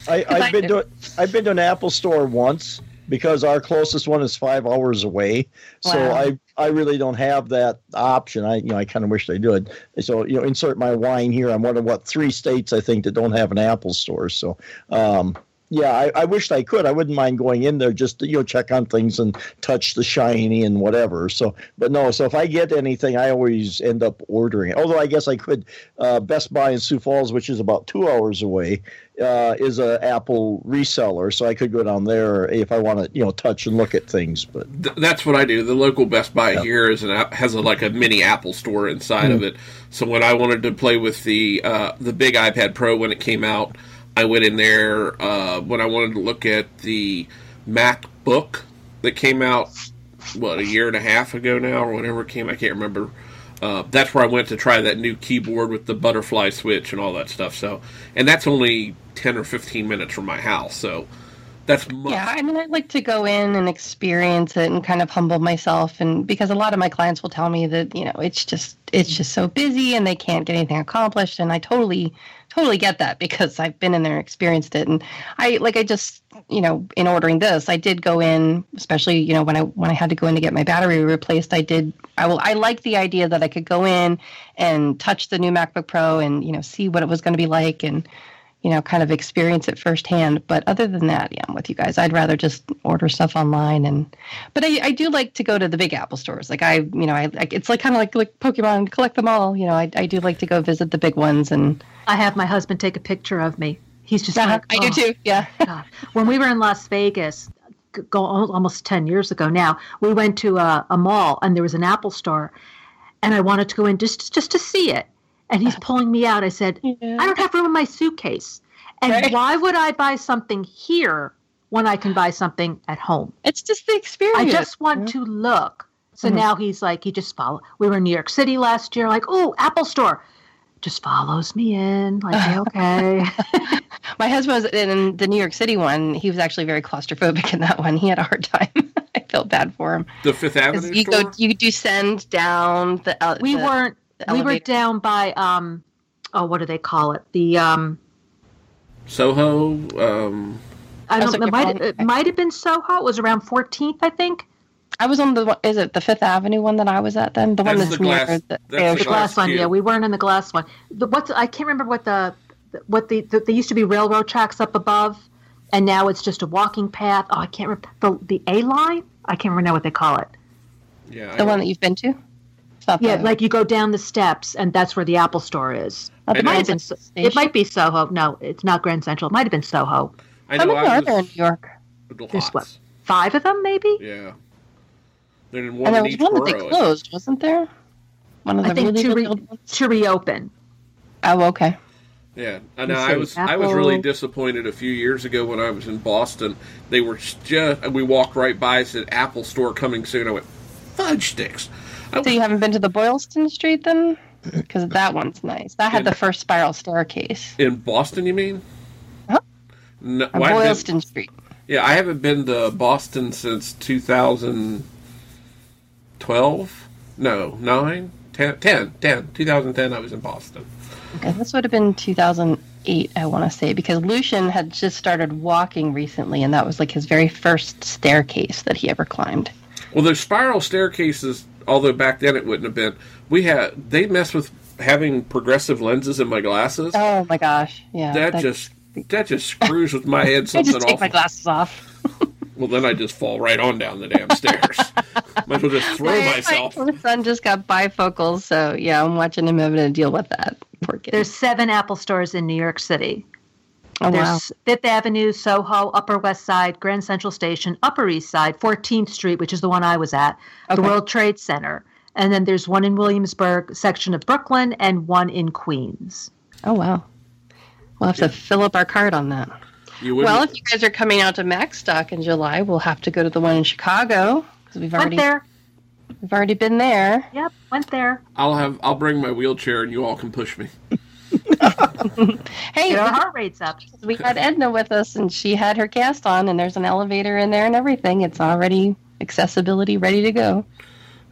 I, I I've been do. to I've been to an Apple store once because our closest one is five hours away. So Wow. I I really don't have that option. I you know I kind of wish they did. So you know, insert my wine here. I'm one of what three states I think that don't have an Apple store. So um, yeah, I, I wished I could. I wouldn't mind going in there just to you know check on things and touch the shiny and whatever. So but no. So if I get anything, I always end up ordering it. Although I guess I could. Uh, Best Buy in Sioux Falls, which is about two hours away uh, is a Apple reseller, so I could go down there if I want to, you know, touch and look at things. But Th- that's what I do. The local Best Buy Yep. here is an has a, like a mini Apple store inside of it. So when I wanted to play with the uh, the big iPad Pro when it came out, I went in there. Uh, when I wanted to look at the MacBook that came out, what a year and a half ago now or whatever came, I can't remember. Uh, that's where I went to try that new keyboard with the butterfly switch and all that stuff. So, and that's only ten or fifteen minutes from my house. So, that's much Yeah, I mean, I like to go in and experience it and kind of humble myself, and because a lot of my clients will tell me that you know it's just it's just so busy and they can't get anything accomplished, and I totally totally get that because I've been in there experienced it, and I like I just you know in ordering this, I did go in, especially you know when I when I had to go in to get my battery replaced, I did I will I like the idea that I could go in and touch the new MacBook Pro and you know see what it was going to be like. And you know, kind of experience it firsthand. But other than that, yeah, I'm with you guys. I'd rather just order stuff online. And but I, I do like to go to the big Apple stores. Like I, you know, I like it's like kind of like like Pokemon, collect them all. You know, I I do like to go visit the big ones. And I have my husband take a picture of me. He's just uh like, I do "Oh, too. Yeah. When we were in Las Vegas, go almost ten years ago now, we went to a, a mall and there was an Apple store, and I wanted to go in just just to see it. And he's pulling me out. I said, I don't have room in my suitcase. And Right. why would I buy something here when I can buy something at home? It's just the experience. I just want to look. So Mhm. now he's like, he just follow. We were in New York City last year, like, oh, Apple Store. Just follows me in, like, okay. My husband was in the New York City one. He was actually very claustrophobic in that one. He had a hard time. I felt bad for him. the Fifth Avenue You store. go, you descend down the. Uh, we the- weren't. The We were down by um, oh, what do they call it? The um, Soho. Um, I don't. know It might. It might have been Soho. It was around 14th, I think. I was on the. Is it the Fifth Avenue one that I was at then? The one That's that's the near glass- the. that's yeah, the The glass glass one. Yeah, we weren't in the glass one. The, what's I can't remember what the what the, the there used to be railroad tracks up above, and now it's just a walking path. Oh, I can't remember the the High Line. I can't remember now what they call it. yeah. I the one don't- that you've been to. It's not Yeah, the- like you go down the steps, and that's where the Apple Store is. It might have been. Station. It might be Soho. No, it's not Grand Central. It might have been Soho. I How know many I are there in New York? lots. There's what? Five of them, maybe. Yeah. Then one And there was one that they borough. closed, wasn't there? One of the I think really, to, re- to reopen. Oh, okay. Yeah, I know. I see, was I was really disappointed a few years ago when I was in Boston. They were just we walked right by. It said Apple Store coming soon. I went fudge sticks. I So you haven't been to the Boylston Street then? Because that one's nice. That had Yeah. the first spiral staircase. in Boston, you mean? Huh? No, On well, I've been- Boylston Street. yeah, I haven't been to Boston since 2012. No, 9, 10, 10, 10. 2010, I was in Boston. Okay, this would have been 2008, I want to say, because Lucian had just started walking recently, and that was like his very first staircase that he ever climbed. Well, those spiral staircases, although back then it wouldn't have been, we had they messed with having progressive lenses in my glasses. Oh my gosh, yeah. that, just that just screws with my head something I something just take awful. my glasses off. Well, then I just fall right on down the damn stairs. Might as well just throw My- myself. My son just got bifocals, so yeah, I'm watching him having to deal with that. Poor kid. There's seven Apple stores in New York City. Oh, There's wow. Fifth Avenue, Soho, Upper West Side, Grand Central Station, Upper East Side, 14th Street, which is the one I was at, the World Trade Center. And then there's one in Williamsburg, section of Brooklyn, and one in Queens. Oh, wow. We'll have to fill up our card on that. You Well, if you guys are coming out to Macstock in July, we'll have to go to the one in Chicago because we've Went already there. we've already been there. Yep, went there. I'll have I'll bring my wheelchair and you all can push me. Hey, Get our heart rates up. we had Edna with us, and she had her cast on, and there's an elevator in there and everything. It's already accessibility ready to go.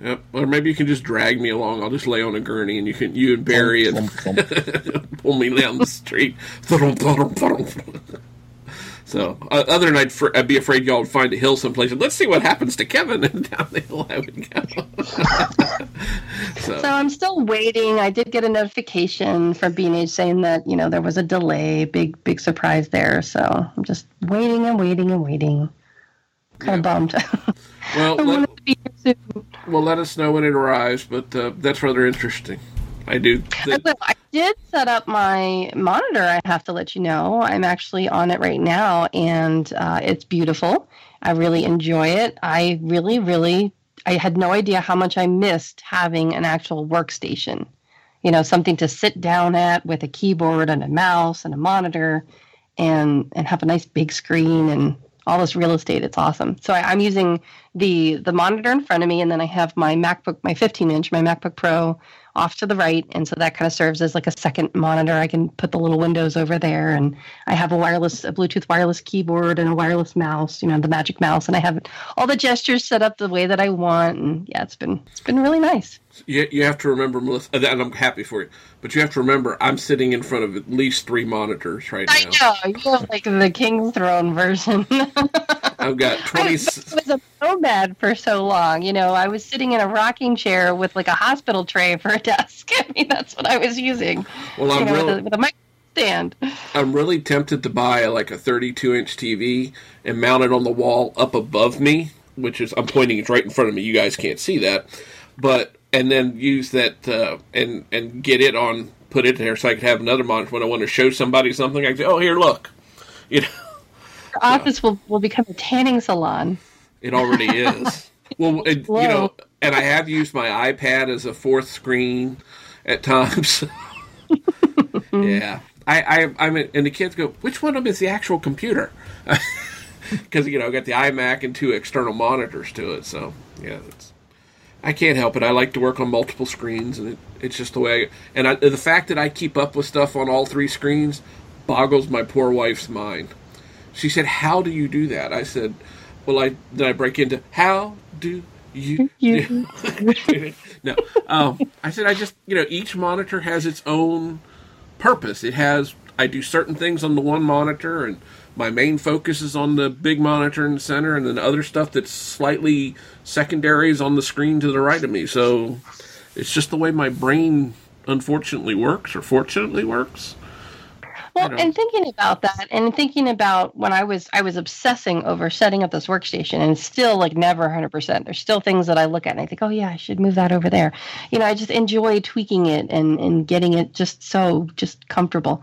Yep. Or maybe you can just drag me along. I'll just lay on a gurney and you can you and Barry and Thump, thump, pull me down the street. So uh, other than I'd, fr- I'd be afraid y'all would find a hill someplace and let's see what happens to Kevin and down the hill I would go. so, So I'm still waiting. I did get a notification from B&H saying that you know there was a delay, big big surprise there. So I'm just waiting and waiting and waiting. Kind of bummed. well, let, to be here soon. well, let us know when it arrives, but uh, that's rather interesting. I do. I will. I did set up my monitor. I have to let you know. I'm actually on it right now, and uh, it's beautiful. I really enjoy it. I really, really, I had no idea how much I missed having an actual workstation. You know, something to sit down at with a keyboard and a mouse and a monitor, and and have a nice big screen and all this real estate. It's awesome. So I, I'm using the the monitor in front of me, and then I have my MacBook, my 15 inch, my MacBook Pro off to the right, and so that kind of serves as like a second monitor. I can put the little windows over there, and I have a wireless, a Bluetooth wireless keyboard and a wireless mouse. You know, the Magic Mouse, and I have all the gestures set up the way that I want. And yeah, it's been it's been really nice. You, you have to remember, Melissa, and I'm happy for you, but you have to remember I'm sitting in front of at least three monitors right now. I know you have like the King's Throne version. I've got 20. I was a nomad for so long. You know, I was sitting in a rocking chair with like a hospital tray for a desk. I mean, that's what I was using. Well, I'm know, real- with, a, with a mic stand. I'm really tempted to buy like a 32 inch TV and mount it on the wall up above me, which is I'm pointing it right in front of me. You guys can't see that, but and then use that uh, and and get it on, put it there so I could have another monitor when I want to show somebody something. I can say, "Oh, here, look," you know. Your office will, will become a tanning salon. It already is. Well, it, you know, and I have used my iPad as a fourth screen at times. yeah, I, I, I'm, and the kids go, "Which one of them is the actual computer?" Because you know, I got the iMac and two external monitors to it. So yeah, it's, I can't help it. I like to work on multiple screens, and it, it's just the way. I, and I, the fact that I keep up with stuff on all three screens boggles my poor wife's mind. She said, "How do you do that?" I said, "Well, I then I break into how do you?" You- no, um, I said I just you know each monitor has its own purpose. It has I do certain things on the one monitor, and my main focus is on the big monitor in the center, and then other stuff that's slightly secondary is on the screen to the right of me. So it's just the way my brain unfortunately works, or fortunately works. Well, and thinking about that, and thinking about when I was I was obsessing over setting up this workstation, and still like never hundred percent. There's still things that I look at and I think, oh yeah, I should move that over there. You know, I just enjoy tweaking it and and getting it just so just comfortable.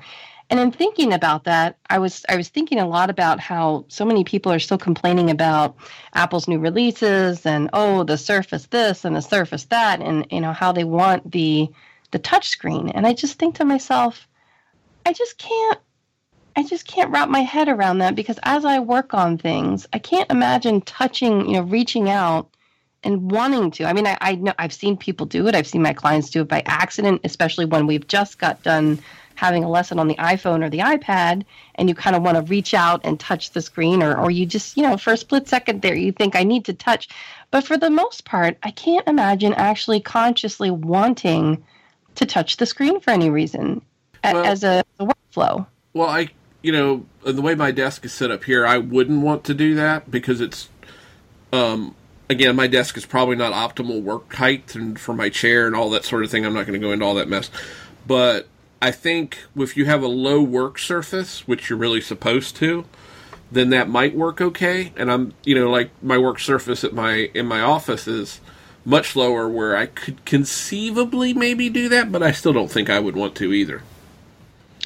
And in thinking about that, I was I was thinking a lot about how so many people are still complaining about Apple's new releases and oh the Surface this and the Surface that, and you know how they want the the touch screen. And I just think to myself, I just can't I just can't wrap my head around that because as I work on things, I can't imagine touching, you know, reaching out and wanting to. I mean, I, I know I've seen people do it. I've seen my clients do it by accident, especially when we've just got done having a lesson on the iPhone or the iPad and you kind of want to reach out and touch the screen or, or you just, you know, for a split second there, you think I need to touch. But for the most part, I can't imagine actually consciously wanting to touch the screen for any reason Well- as a, a workflow. Well, I, you know, the way my desk is set up here, I wouldn't want to do that because it's, um, again, my desk is probably not optimal work height and for my chair and all that sort of thing. I'm not going to go into all that mess, but I think if you have a low work surface, which you're really supposed to, then that might work okay. And I'm, you know, like my work surface at my in my office is much lower, where I could conceivably maybe do that, but I still don't think I would want to either.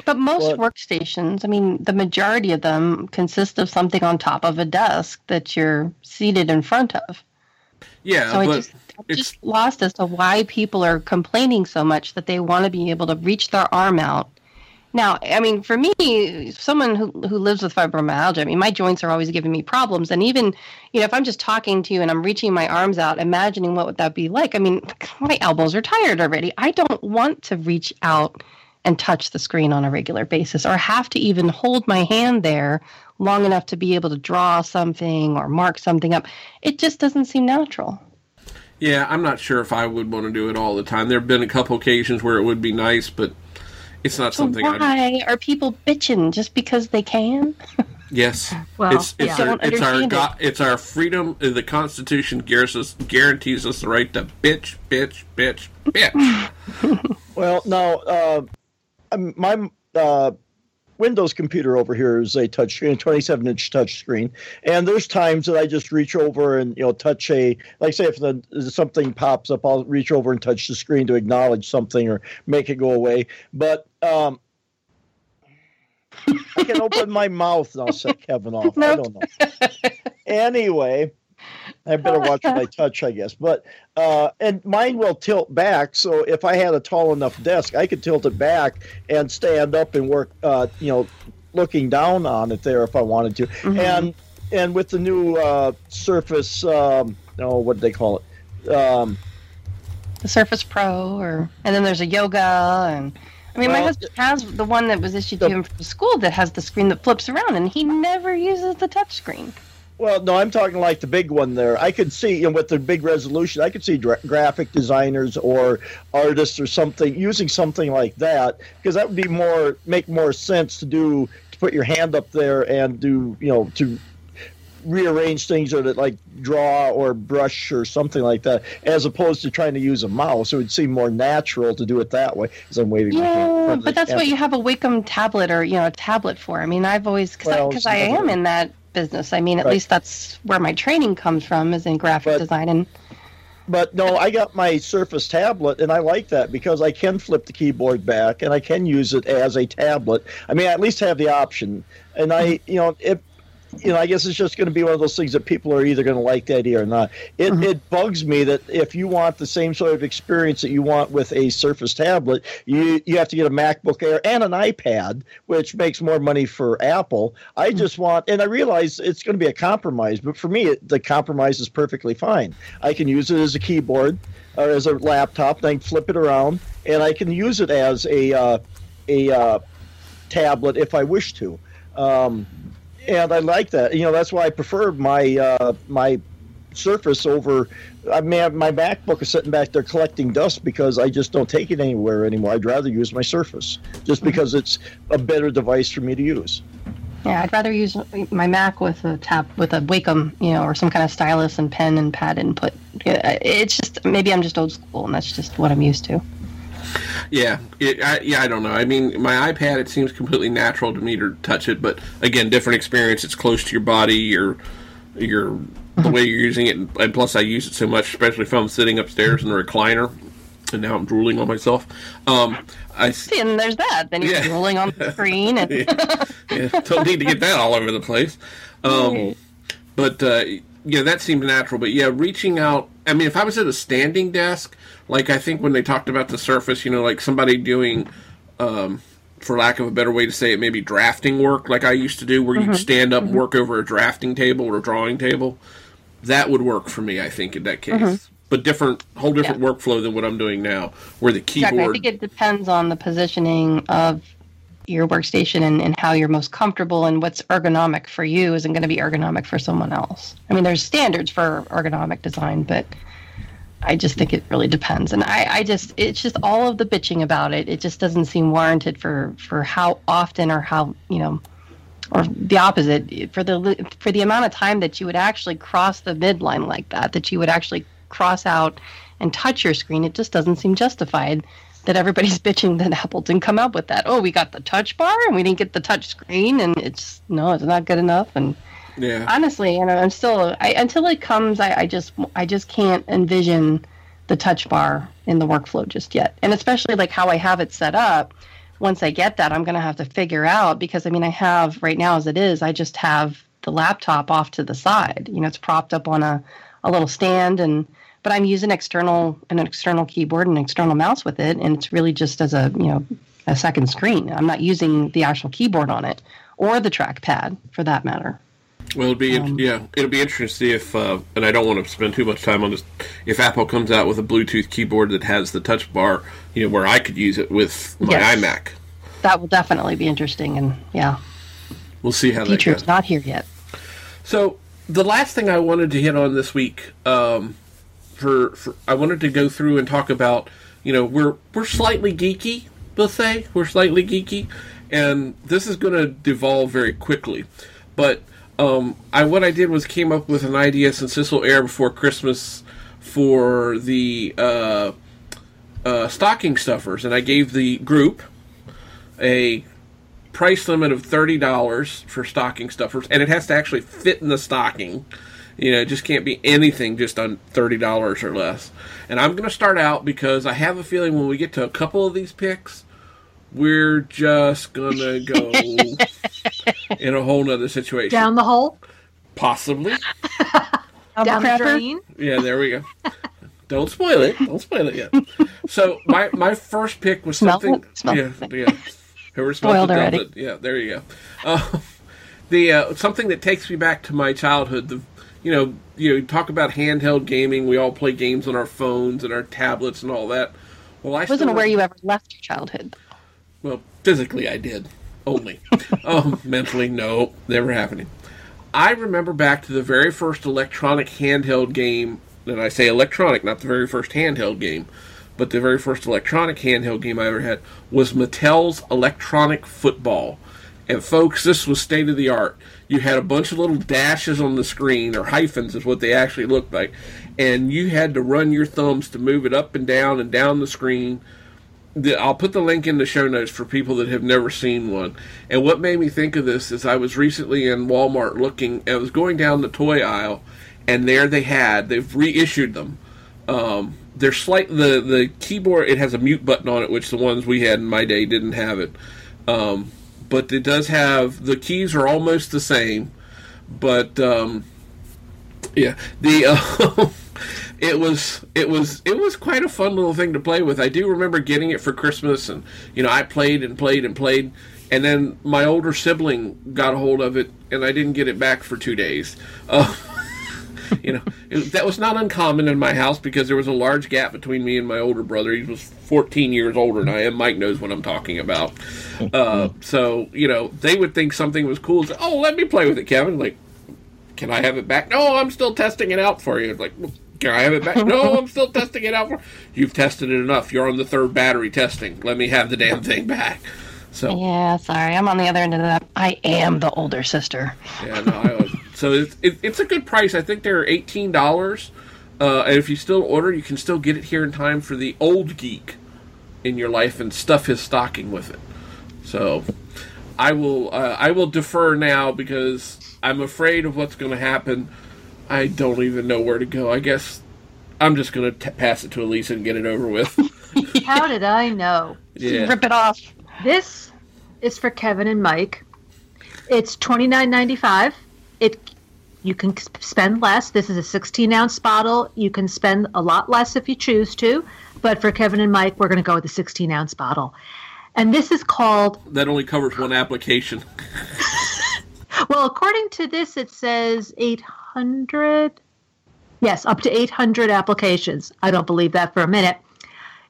But most Well- workstations, I mean, the majority of them consist of something on top of a desk that you're seated in front of. Yeah, So I but just, I'm just lost as to why people are complaining so much that they want to be able to reach their arm out. Now, I mean, for me, someone who, who lives with fibromyalgia, I mean, my joints are always giving me problems. And even, you know, if I'm just talking to you and I'm reaching my arms out, imagining what would that be like? I mean, my elbows are tired already. I don't want to reach out and touch the screen on a regular basis or have to even hold my hand there long enough to be able to draw something or mark something up. It just doesn't seem natural. Yeah, I'm not sure if I would want to do it all the time. There have been a couple occasions where it would be nice, but it's not So something I. why are people bitching just because they can? Yes, Well, it's it's yeah. our it's our understand go- it's our freedom. uh, The Constitution guarantees us, guarantees us the right to bitch, bitch, bitch, bitch. Well, now uh, um, my uh, Windows computer over here is a touch screen, 27 inch touch screen, and there's times that I just reach over and you know touch a like say if the, something pops up, I'll reach over and touch the screen to acknowledge something or make it go away. But um, I can open my mouth and I'll set Kevin off. I don't know. Anyway. I better watch what I touch, I guess. But uh, and mine will tilt back. So if I had a tall enough desk, I could tilt it back and stand up and work. Uh, you know, looking down on it there if I wanted to. Mhm. And and with the new uh, Surface, um, oh, what do they call it? Um, the Surface Pro, or and then there's a yoga, and I mean, my husband has the one that was issued the- to him from school that has the screen that flips around, and he never uses the touch screen. Well, no, I'm talking like the big one there. I could see, you know, with the big resolution, I could see gra- graphic designers or artists or something using something like that because that would be more make more sense to do to put your hand up there and do, you know, to rearrange things or to like draw or brush or something like that, as opposed to trying to use a mouse. It would seem more natural to do it that way. As I'm waving. Yeah, but that's what you have a Wacom tablet or you know a tablet for. I mean, I've always because Well, because I, am in that business. I mean, at Right. least that's where my training comes from is in graphic But- design and But no, I got my Surface tablet, and I like that because I can flip the keyboard back and I can use it as a tablet. I mean, I at least have the option. And I, mm-hmm. you know, it, you know, I guess it's just going to be one of those things that people are either going to like the idea or not. It, Mhm. it bugs me that if you want the same sort of experience that you want with a Surface tablet, you you have to get a MacBook Air and an iPad, which makes more money for Apple. I just want, and I realize it's going to be a compromise, but for me, it, the compromise is perfectly fine. I can use it as a keyboard or as a laptop, can flip it around, and I can use it as a uh, a uh, tablet if I wish to. Um, and I like that. You know, that's why I prefer my uh, my Surface over. I mean, my MacBook is sitting back there collecting dust because I just don't take it anywhere anymore. I'd rather use my Surface just because it's a better device for me to use. yeah, I'd rather use my Mac with a tab with a Wacom, you know, or some kind of stylus and pen and pad input. It's just maybe I'm just old school, and that's just what I'm used to. Yeah, it, I, yeah, I don't know. I mean, my iPad, it seems completely natural to me to touch it, but again, different experience. It's close to your body, your your the way you're using it, and plus, I use it so much, especially if I'm sitting upstairs in the recliner. And now I'm drooling on myself. Um, I See, and there's that. Then you're Yeah. rolling on the screen, and yeah, don't need to get that all over the place. Um, but uh, yeah, that seemed natural. But yeah, reaching out. I mean, if I was at a standing desk, like I think when they talked about the Surface, you know, like somebody doing, um, for lack of a better way to say it, maybe drafting work, like I used to do, where you'd mm-hmm. stand up, and mm-hmm. work over a drafting table or a drawing table. That would work for me, I think, in that case. Mm-hmm. But different, whole different workflow than what I'm doing now, where the Exactly. I think it depends on the positioning of your workstation and, and how you're most comfortable and what's ergonomic for you isn't going to be ergonomic for someone else. I mean, there's standards for ergonomic design, but I just think it really depends. And I, I just, it's just all of the bitching about it. It just doesn't seem warranted for, for how often or how, you know, or the opposite for the for the amount of time that you would actually cross the midline like that that you would actually cross out and touch your screen it just doesn't seem justified that everybody's bitching that apple didn't come up with that oh we got the touch bar and we didn't get the touch screen and it's no it's not good enough and yeah. honestly and i'm still I, until it comes I, I just i just can't envision the touch bar in the workflow just yet and especially like how i have it set up once I get that, I'm going to have to figure out because I mean, I have right now as it is, I just have the laptop off to the side. You know, it's propped up on a, a little stand and but I'm using external an external keyboard and external mouse with it, and it's really just as a you know a second screen. I'm not using the actual keyboard on it or the trackpad for that matter. Well, it'll be um, yeah, it'll be interesting to see if, uh, and I don't want to spend too much time on this. If Apple comes out with a Bluetooth keyboard that has the touch bar, you know, where I could use it with my yes. iMac. That will definitely be interesting, and yeah, we'll see how the that goes. not here yet. So the last thing I wanted to hit on this week, um, for, for I wanted to go through and talk about, you know, we're we're slightly geeky, we'll say we're slightly geeky, and this is going to devolve very quickly, but um, I what I did was came up with an idea since this will air before Christmas for the uh, uh, stocking stuffers, and I gave the group a price limit of thirty dollars for stocking stuffers, and it has to actually fit in the stocking. You know, it just can't be anything just on thirty dollars or less. And I'm going to start out because I have a feeling when we get to a couple of these picks, we're just gonna go in a whole nother situation. Down the hole? Possibly. Down the drain? Yeah, there we go. Don't spoil it. Don't spoil it yet. So my my first pick was something. Smell yeah, yeah. Whoever spoiled it, already. Yeah, there you go. Uh, the uh, something that takes me back to my childhood. The you know you know talk about handheld gaming. We all play games on our phones and our tablets and all that. Well, I wasn't aware you ever left your childhood. Well, physically I did only. um, mentally, no, never happening. I remember back to the very first electronic handheld game, and I say electronic, not the very first handheld game, but the very first electronic handheld game I ever had was Mattel's Electronic Football. And folks, this was state of the art. You had a bunch of little dashes on the screen, or hyphens is what they actually looked like, and you had to run your thumbs to move it up and down and down the screen the, I'll put the link in the show notes for people that have never seen one. And what made me think of this is I was recently in Walmart looking, I was going down the toy aisle, and there they had, they've reissued them. Um, they're slight, the, the keyboard, it has a mute button on it, which the ones we had in my day didn't have it. Um, but it does have, the keys are almost the same, but, um, yeah, the, uh, it was it was it was quite a fun little thing to play with. I do remember getting it for Christmas, and you know I played and played and played, and then my older sibling got a hold of it, and I didn't get it back for two days. Uh, you know it, that was not uncommon in my house because there was a large gap between me and my older brother. He was 14 years older than I am. Mike knows what I'm talking about. Uh, so you know they would think something was cool. Say, oh, let me play with it, Kevin. Like, can I have it back? No, I'm still testing it out for you. Like. Well, can I have it back? no, I'm still testing it out. For you've tested it enough. You're on the third battery testing. Let me have the damn thing back. So yeah, sorry, I'm on the other end of that. I am the older sister. Yeah, no, I was. so it's it, it's a good price. I think they're eighteen dollars, uh, and if you still order, you can still get it here in time for the old geek in your life and stuff his stocking with it. So I will uh, I will defer now because I'm afraid of what's going to happen I don't even know where to go. I guess I'm just going to pass it to Elisa and get it over with. How did I know? Yeah. Rip it off. This is for Kevin and Mike. It's twenty nine ninety five. It you can spend less. This is a 16 ounce bottle. You can spend a lot less if you choose to. But for Kevin and Mike, we're going to go with the 16 ounce bottle. And this is called. That only covers one application. well, according to this, it says 800 800 yes up to 800 applications. I don't believe that for a minute.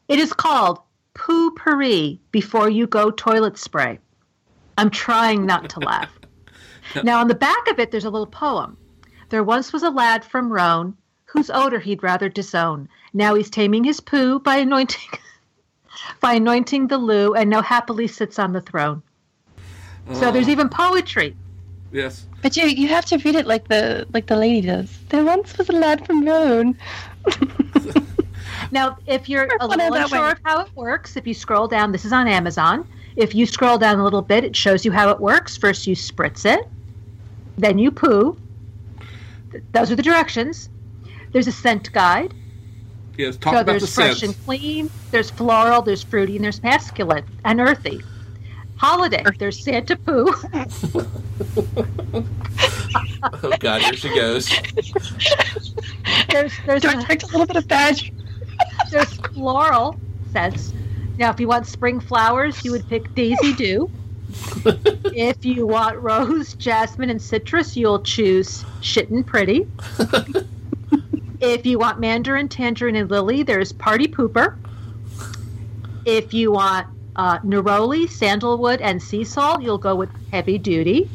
It is called Poo-Pourri before you go toilet spray. I'm trying not to laugh. Now on the back of it there's a little poem. There once was a lad from Rhone whose odor he'd rather disown. Now he's taming his poo by anointing by anointing the loo and now happily sits on the throne. So there's oh. even poetry Yes. But you you have to read it like the like the lady does. There once was a lad from Rhone. now, if you're a little unsure of how it works, if you scroll down, this is on Amazon. If you scroll down a little bit, it shows you how it works. First, you spritz it, then you poo. Those are the directions. There's a scent guide. Yes, talk so about there's the fresh scents. and clean. There's floral. There's fruity, and there's masculine and earthy. Holiday. There's Santa Poo. Oh God, here she goes. There's there's Do I a, detect a little bit of badge? there's floral scents. Now, if you want spring flowers, you would pick Daisy Dew. if you want rose, jasmine, and citrus, you'll choose Shitten Pretty. if you want mandarin, tangerine, and lily, there's Party Pooper. If you want uh, neroli, sandalwood, and sea salt, you'll go with Heavy Duty.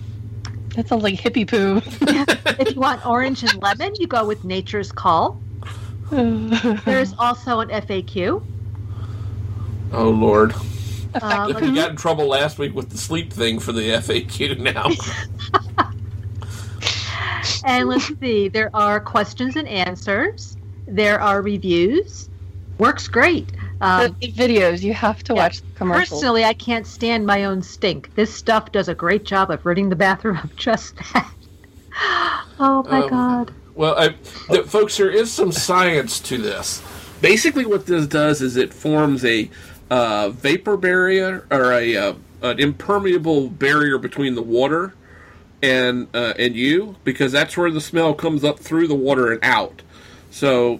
That sounds like hippie poo. If you want orange and lemon, you go with Nature's Call. There's also an FAQ. Oh Lord. Um, You got in trouble last week with the sleep thing for the FAQ now. And let's see, there are questions and answers. There are reviews. Works great. Um, the videos, you have to yeah. watch the commercials. personally, I can't stand my own stink. This stuff does a great job of ridding the bathroom of just that. Oh my Um, god. Well, I, the, folks, there is some science to this. Basically, what this does is it forms a uh, vapor barrier or a uh, an impermeable barrier between the water and uh, and you, because that's where the smell comes up through the water and out. So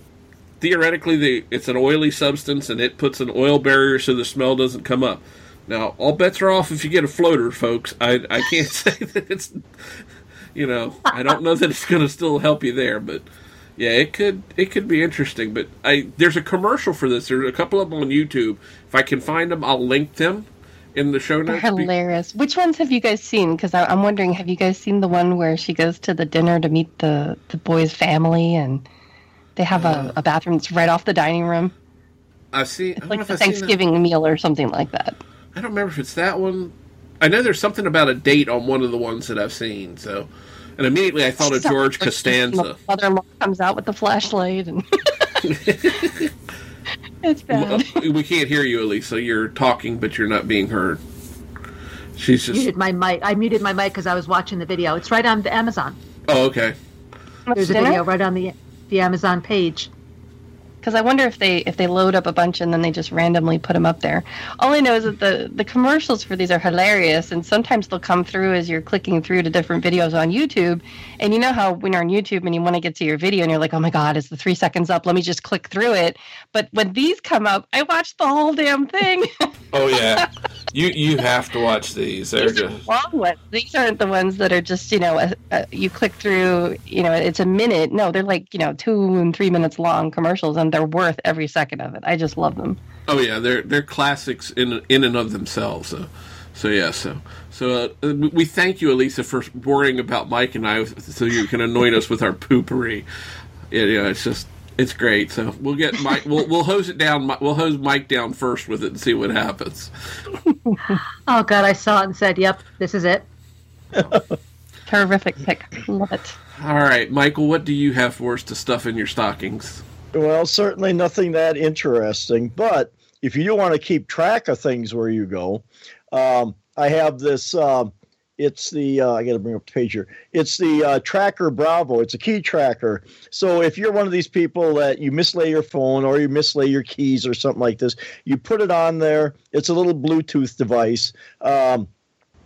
theoretically, the, it's an oily substance, and it puts an oil barrier so the smell doesn't come up. Now, all bets are off if you get a floater, folks. I I can't say that it's you know, I don't know that it's going to still help you there, but yeah, it could it could be interesting. But I there's a commercial for this. There's a couple of them on YouTube. If I can find them, I'll link them in the show notes. Hilarious. Which ones have you guys seen? Because I'm wondering, have you guys seen the one where she goes to the dinner to meet the the boy's family and they have a, a bathroom that's right off the dining room, I see. I It's don't like know if the I've seen. Thanksgiving meal or something like that. I don't remember if it's that one. I know there's something about a date on one of the ones that I've seen. So, and immediately I thought of George Costanza. Mother-in-law comes out with the flashlight and it's bad. Uh, we can't hear you, Elisa. You're talking, but you're not being heard. She's just. Muted my mic. I muted my mic because I was watching the video. It's right on the Amazon. Oh, okay. Oh, there's a video right on the the Amazon page. Because I wonder if they if they load up a bunch and then they just randomly put them up there. All I know is that the the commercials for these are hilarious, and sometimes they'll come through as you're clicking through to different videos on YouTube. And you know how when you're on YouTube and you want to get to your video and you're like, oh my god, is the three seconds up? Let me just click through it. But when these come up, I watch the whole damn thing. Oh yeah, you you have to watch these. They're These are just long ones. These aren't the ones that are just you know a, a, you click through. You know, it's a minute. No, they're like you know two and three minutes long commercials, and they're worth every second of it. I just love them. oh yeah, they're they're classics in in and of themselves. So so yeah, so so uh, we thank you, Elisa, for worrying about Mike and I, so you can anoint us with our poopery. Yeah, yeah, it's just it's great. So we'll get Mike. We'll we'll hose it down. We'll hose Mike down first with it and see what happens. Oh god, I saw it and said, "Yep, this is it." Terrific pick. Love it. All right, Michael, what do you have for us to stuff in your stockings? Well, certainly nothing that interesting. But if you do want to keep track of things where you go, um, I have this. Um, it's the uh, I got to bring up the page here. It's the uh, TrackR bravo. It's a key tracker. So if you're one of these people that you mislay your phone or you mislay your keys or something like this, you put it on there. It's a little Bluetooth device. Um,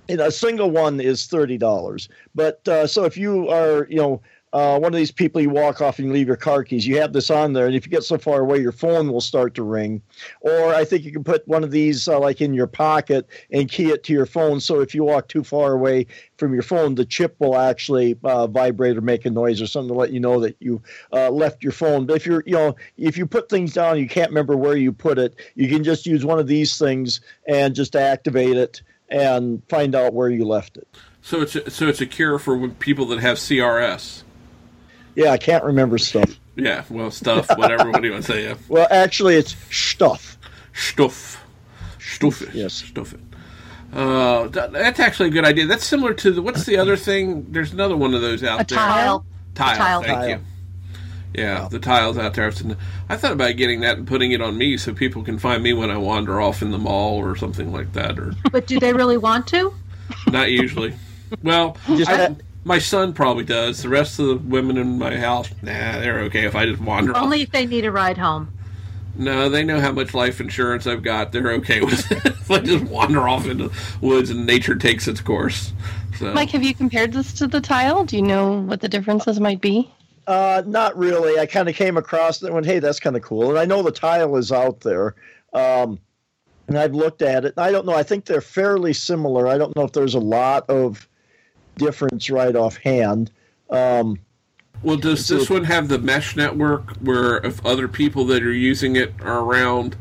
a single one is thirty dollars. But uh, so if you are, you know, uh, one of these people you walk off and you leave your car keys, you have this on there, and if you get so far away, your phone will start to ring. Or I think you can put one of these uh, like in your pocket and key it to your phone. So if you walk too far away from your phone, the chip will actually uh, vibrate or make a noise or something to let you know that you uh, left your phone. But if you're, you know, if you put things down, you can't remember where you put it. You can just use one of these things and just activate it and find out where you left it. So it's a, so it's a cure for people that have CRS. Yeah, I can't remember stuff. Yeah, well, stuff, whatever. what do you want to say? Yeah, Well, actually, it's stuff. stuff, stuff it. Yes. stuff it. Uh, that, that's actually a good idea. That's similar to the what's the other thing? There's another one of those out A there. tile. Tile. Tile. Thank Tile. you. Yeah, the tiles out there. I thought about getting that and putting it on me so people can find me when I wander off in the mall or something like that. Or But do they really want to? not usually. Well, Just I- that- my son probably does. The rest of the women in my house, nah, they're okay if I just wander off. Only if they need a ride home. No, they know how much life insurance I've got. They're okay with it. if I just wander off into the woods and nature takes its course. So. Mike, have you compared this to the tile? Do you know what the differences might be? Uh, not really. I kind of came across it and went, hey, that's kind of cool. And I know the tile is out there. Um, and I've looked at it. I don't know. I think they're fairly similar. I don't know if there's a lot of difference right offhand. Um, well, does this one have the mesh network where if other people that are using it are around,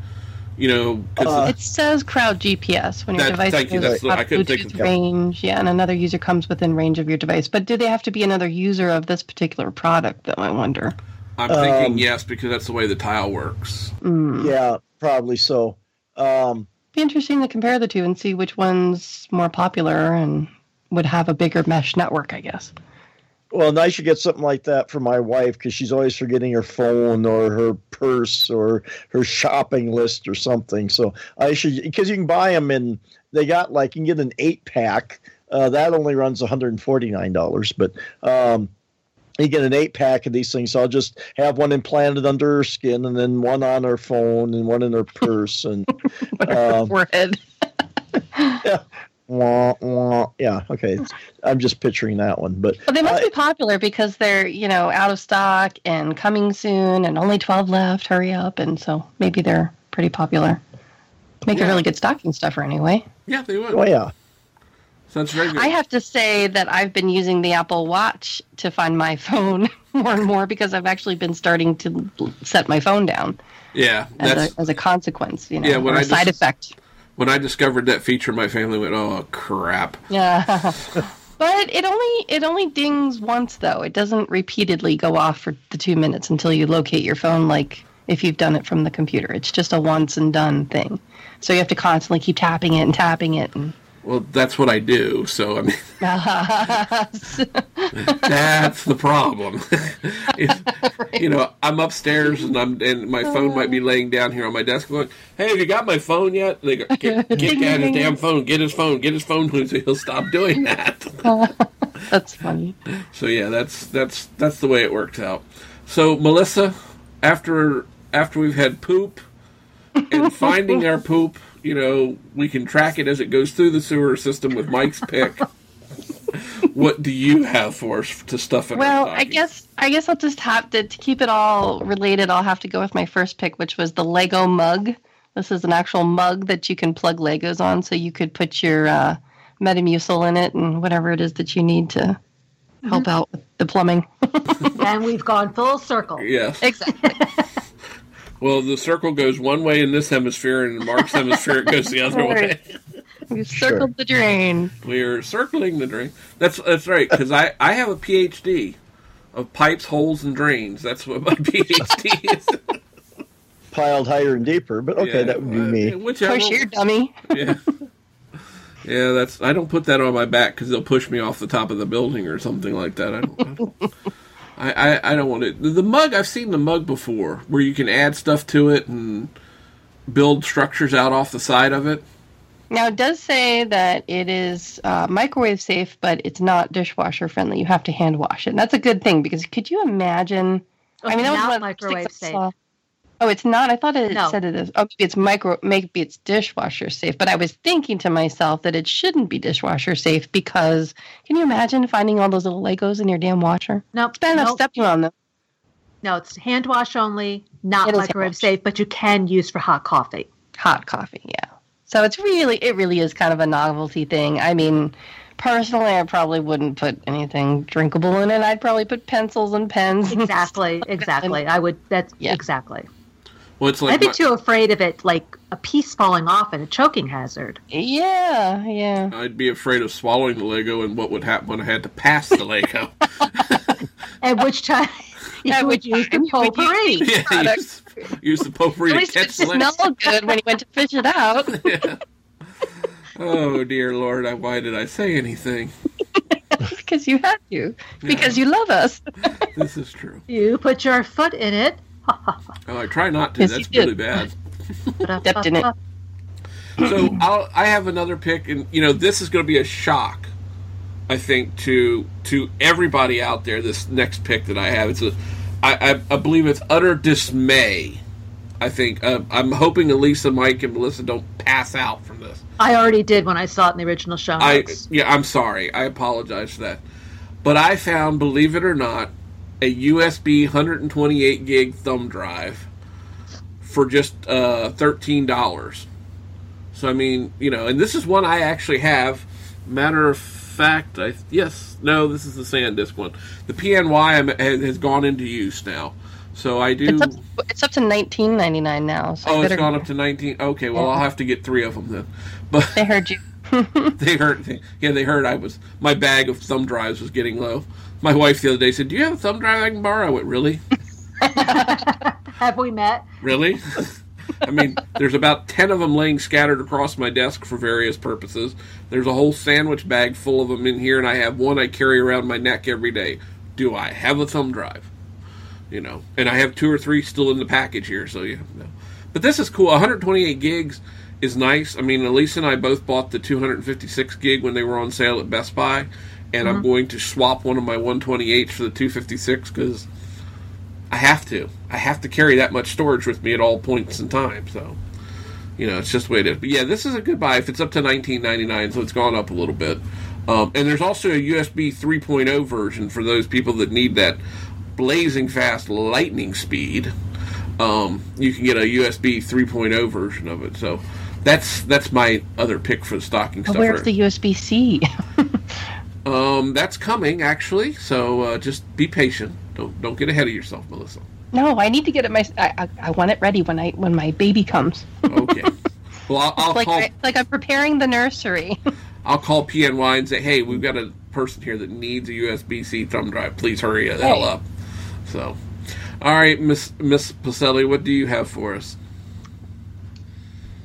you know, Uh, It says crowd GPS when your device thank you, goes that's- up I couldn't think Bluetooth of- range, yeah, and another user comes within range of your device. But do they have to be another user of this particular product? Though I wonder. I'm thinking um, yes because that's the way the tile works. Mm. yeah, probably so. Um, Be interesting to compare the two and see which one's more popular and would have a bigger mesh network. I guess. well, and I should get something like that for my wife because she's always forgetting her phone or her purse or her shopping list or something. So I should because you can buy them in. They got like you can get an eight pack. Uh, that only runs one hundred and forty nine dollars, but um, you get an eight pack of these things. So I'll just have one implanted under her skin, and then one on her phone, and one in her purse, and um, Forehead. wah, wah. yeah, okay. I'm just picturing that one, but But they must uh, be popular because they're you know out of stock and coming soon, and only twelve left. Hurry up! And so maybe they're pretty popular. Make Yeah. a really good stocking stuffer anyway. Yeah, they would. oh yeah. Sounds very good. I have to say that I've been using the Apple Watch to find my phone more and more because I've actually been starting to set my phone down yeah, as that's a, as a consequence, you know, Yeah, when or a I side just- effect. When I discovered that feature. My family went, "Oh crap!" Yeah. but it only it only dings once though. It doesn't repeatedly go off for the 2 minutes until you locate your phone like if you've done it from the computer. It's just a once and done thing. So you have to constantly keep tapping it and tapping it and Well, that's what I do. So I mean, that's the problem. If- you know, I'm upstairs and I'm and my phone might be uh. laying down here on my desk, going, "Hey, have you got my phone yet?" They go, "Get, get Dad his damn phone. Get his phone. Get his phone." So he'll stop doing that. that's funny. So yeah, that's that's that's the way it works out. So Melissa, after after we've had poop and finding our poop, you know, we can track it as it goes through the sewer system with Mike's pick. what do you have for us to stuff in? our Well, I guess I guess I'll just have to to keep it all related. I'll have to go with my first pick, which was the Lego mug. This is an actual mug that you can plug Legos on, so you could put your uh, Metamucil in it and whatever it is that you need to help out with the plumbing. and we've gone full circle. Yes. exactly. Well, the circle goes one way in this hemisphere, and in Mark's hemisphere it goes the other way. You circled the drain. We're circling the drain. That's that's right. Because I I have a PhD of pipes, holes, and drains. That's what my PhD is. piled higher and deeper, but okay, Yeah, that would be uh, me. Of Whichever. course, you're dummy. yeah. Yeah, that's. I don't put that on my back because they'll push me off the top of the building or something like that. I don't. I, I, I don't want it. The, the mug. I've seen the mug before, where you can add stuff to it and build structures out off the side of it. Now, it does say that it is uh, microwave safe, but it's not dishwasher friendly. You have to hand wash it. And that's a good thing because could you imagine? I mean, that was not one of the microwave things I safe. Oh, it's not. I thought it No. said it is. Oh, maybe it's micro. Maybe it's dishwasher safe. But I was thinking to myself that it shouldn't be dishwasher safe because can you imagine finding all those little Legos in your damn washer? Nope. It's bad enough nope. stepping on them. No, it's hand wash only, not It microwave safe, but you can use for hot coffee. hot coffee yeah so it's really it really is kind of a novelty thing i mean personally i probably wouldn't put anything drinkable in it i'd probably put pencils and pens Exactly, exactly. I would. That's Yeah. exactly. Well, it's like I'd be my- too afraid of it, like a piece falling off and a choking hazard. yeah yeah I'd be afraid of swallowing the Lego and what would happen when I had to pass the Lego. At which time you At would which use the time you would potpourri. yeah, use, use the potpourri at to least it catch the smelled Lego. good when you went to fish it out Oh dear Lord, I, why did I say anything? because you had to because you love us This is true. You put your foot in it. Oh, I try not to. Yes, That's really bad. Stepped in it. So I'll, I have another pick, and you know this is going to be a shock, I think to to everybody out there. This next pick that I have, it's a, I, I, I believe it's utter dismay I think uh, I'm hoping Elisa, Mike, and Melissa don't pass out from this. I already did when I saw it in the original show I yeah, I'm sorry. I apologize for that. But I found, believe it or not, a USB 128 gig thumb drive for just uh, thirteen dollars. So I mean, you know, and this is one I actually have. Matter of fact, I yes, no, this is the SanDisk one. The PNY has gone into use now, so I do. It's up, it's up to nineteen ninety nine now. So oh, it's gone up to nineteen. Okay, well, I'll have to get three of them then. But They heard you. they heard yeah they heard i was my bag of thumb drives was getting low my wife the other day said do you have a thumb drive i can borrow? I went really? Have we met? really? I mean there's about 10 of them laying scattered across my desk for various purposes. There's a whole sandwich bag full of them in here and i have one i carry around my neck every day. Do i have a thumb drive? You know and i have two or three still in the package here so yeah no. but this is cool. 128 gigs is nice. I mean elise and i both bought the 256 gig when they were on sale at best buy and i'm going to swap one of my 128s for the 256 because i have to i have to carry that much storage with me at all points in time so you know it's just the way it is but yeah this is a good buy if it's up to 19.99 so it's gone up a little bit um, and there's also a usb 3.0 version for those people that need that blazing fast lightning speed um, you can get a USB 3.0 version of it. So that's that's my other pick for the stocking stuffer. where's the USB C? um, that's coming actually. So uh, just be patient. Don't don't get ahead of yourself, Melissa. no, I need to get it. My I, I, I want it ready when I when my baby comes. Okay. well, I'll, I'll like call I, like I'm preparing the nursery. I'll call PNY and say, hey, we've got a person here that needs a USB C thumb drive. Please hurry the hell up. So, all right, Miss Miss Pacelli, what do you have for us?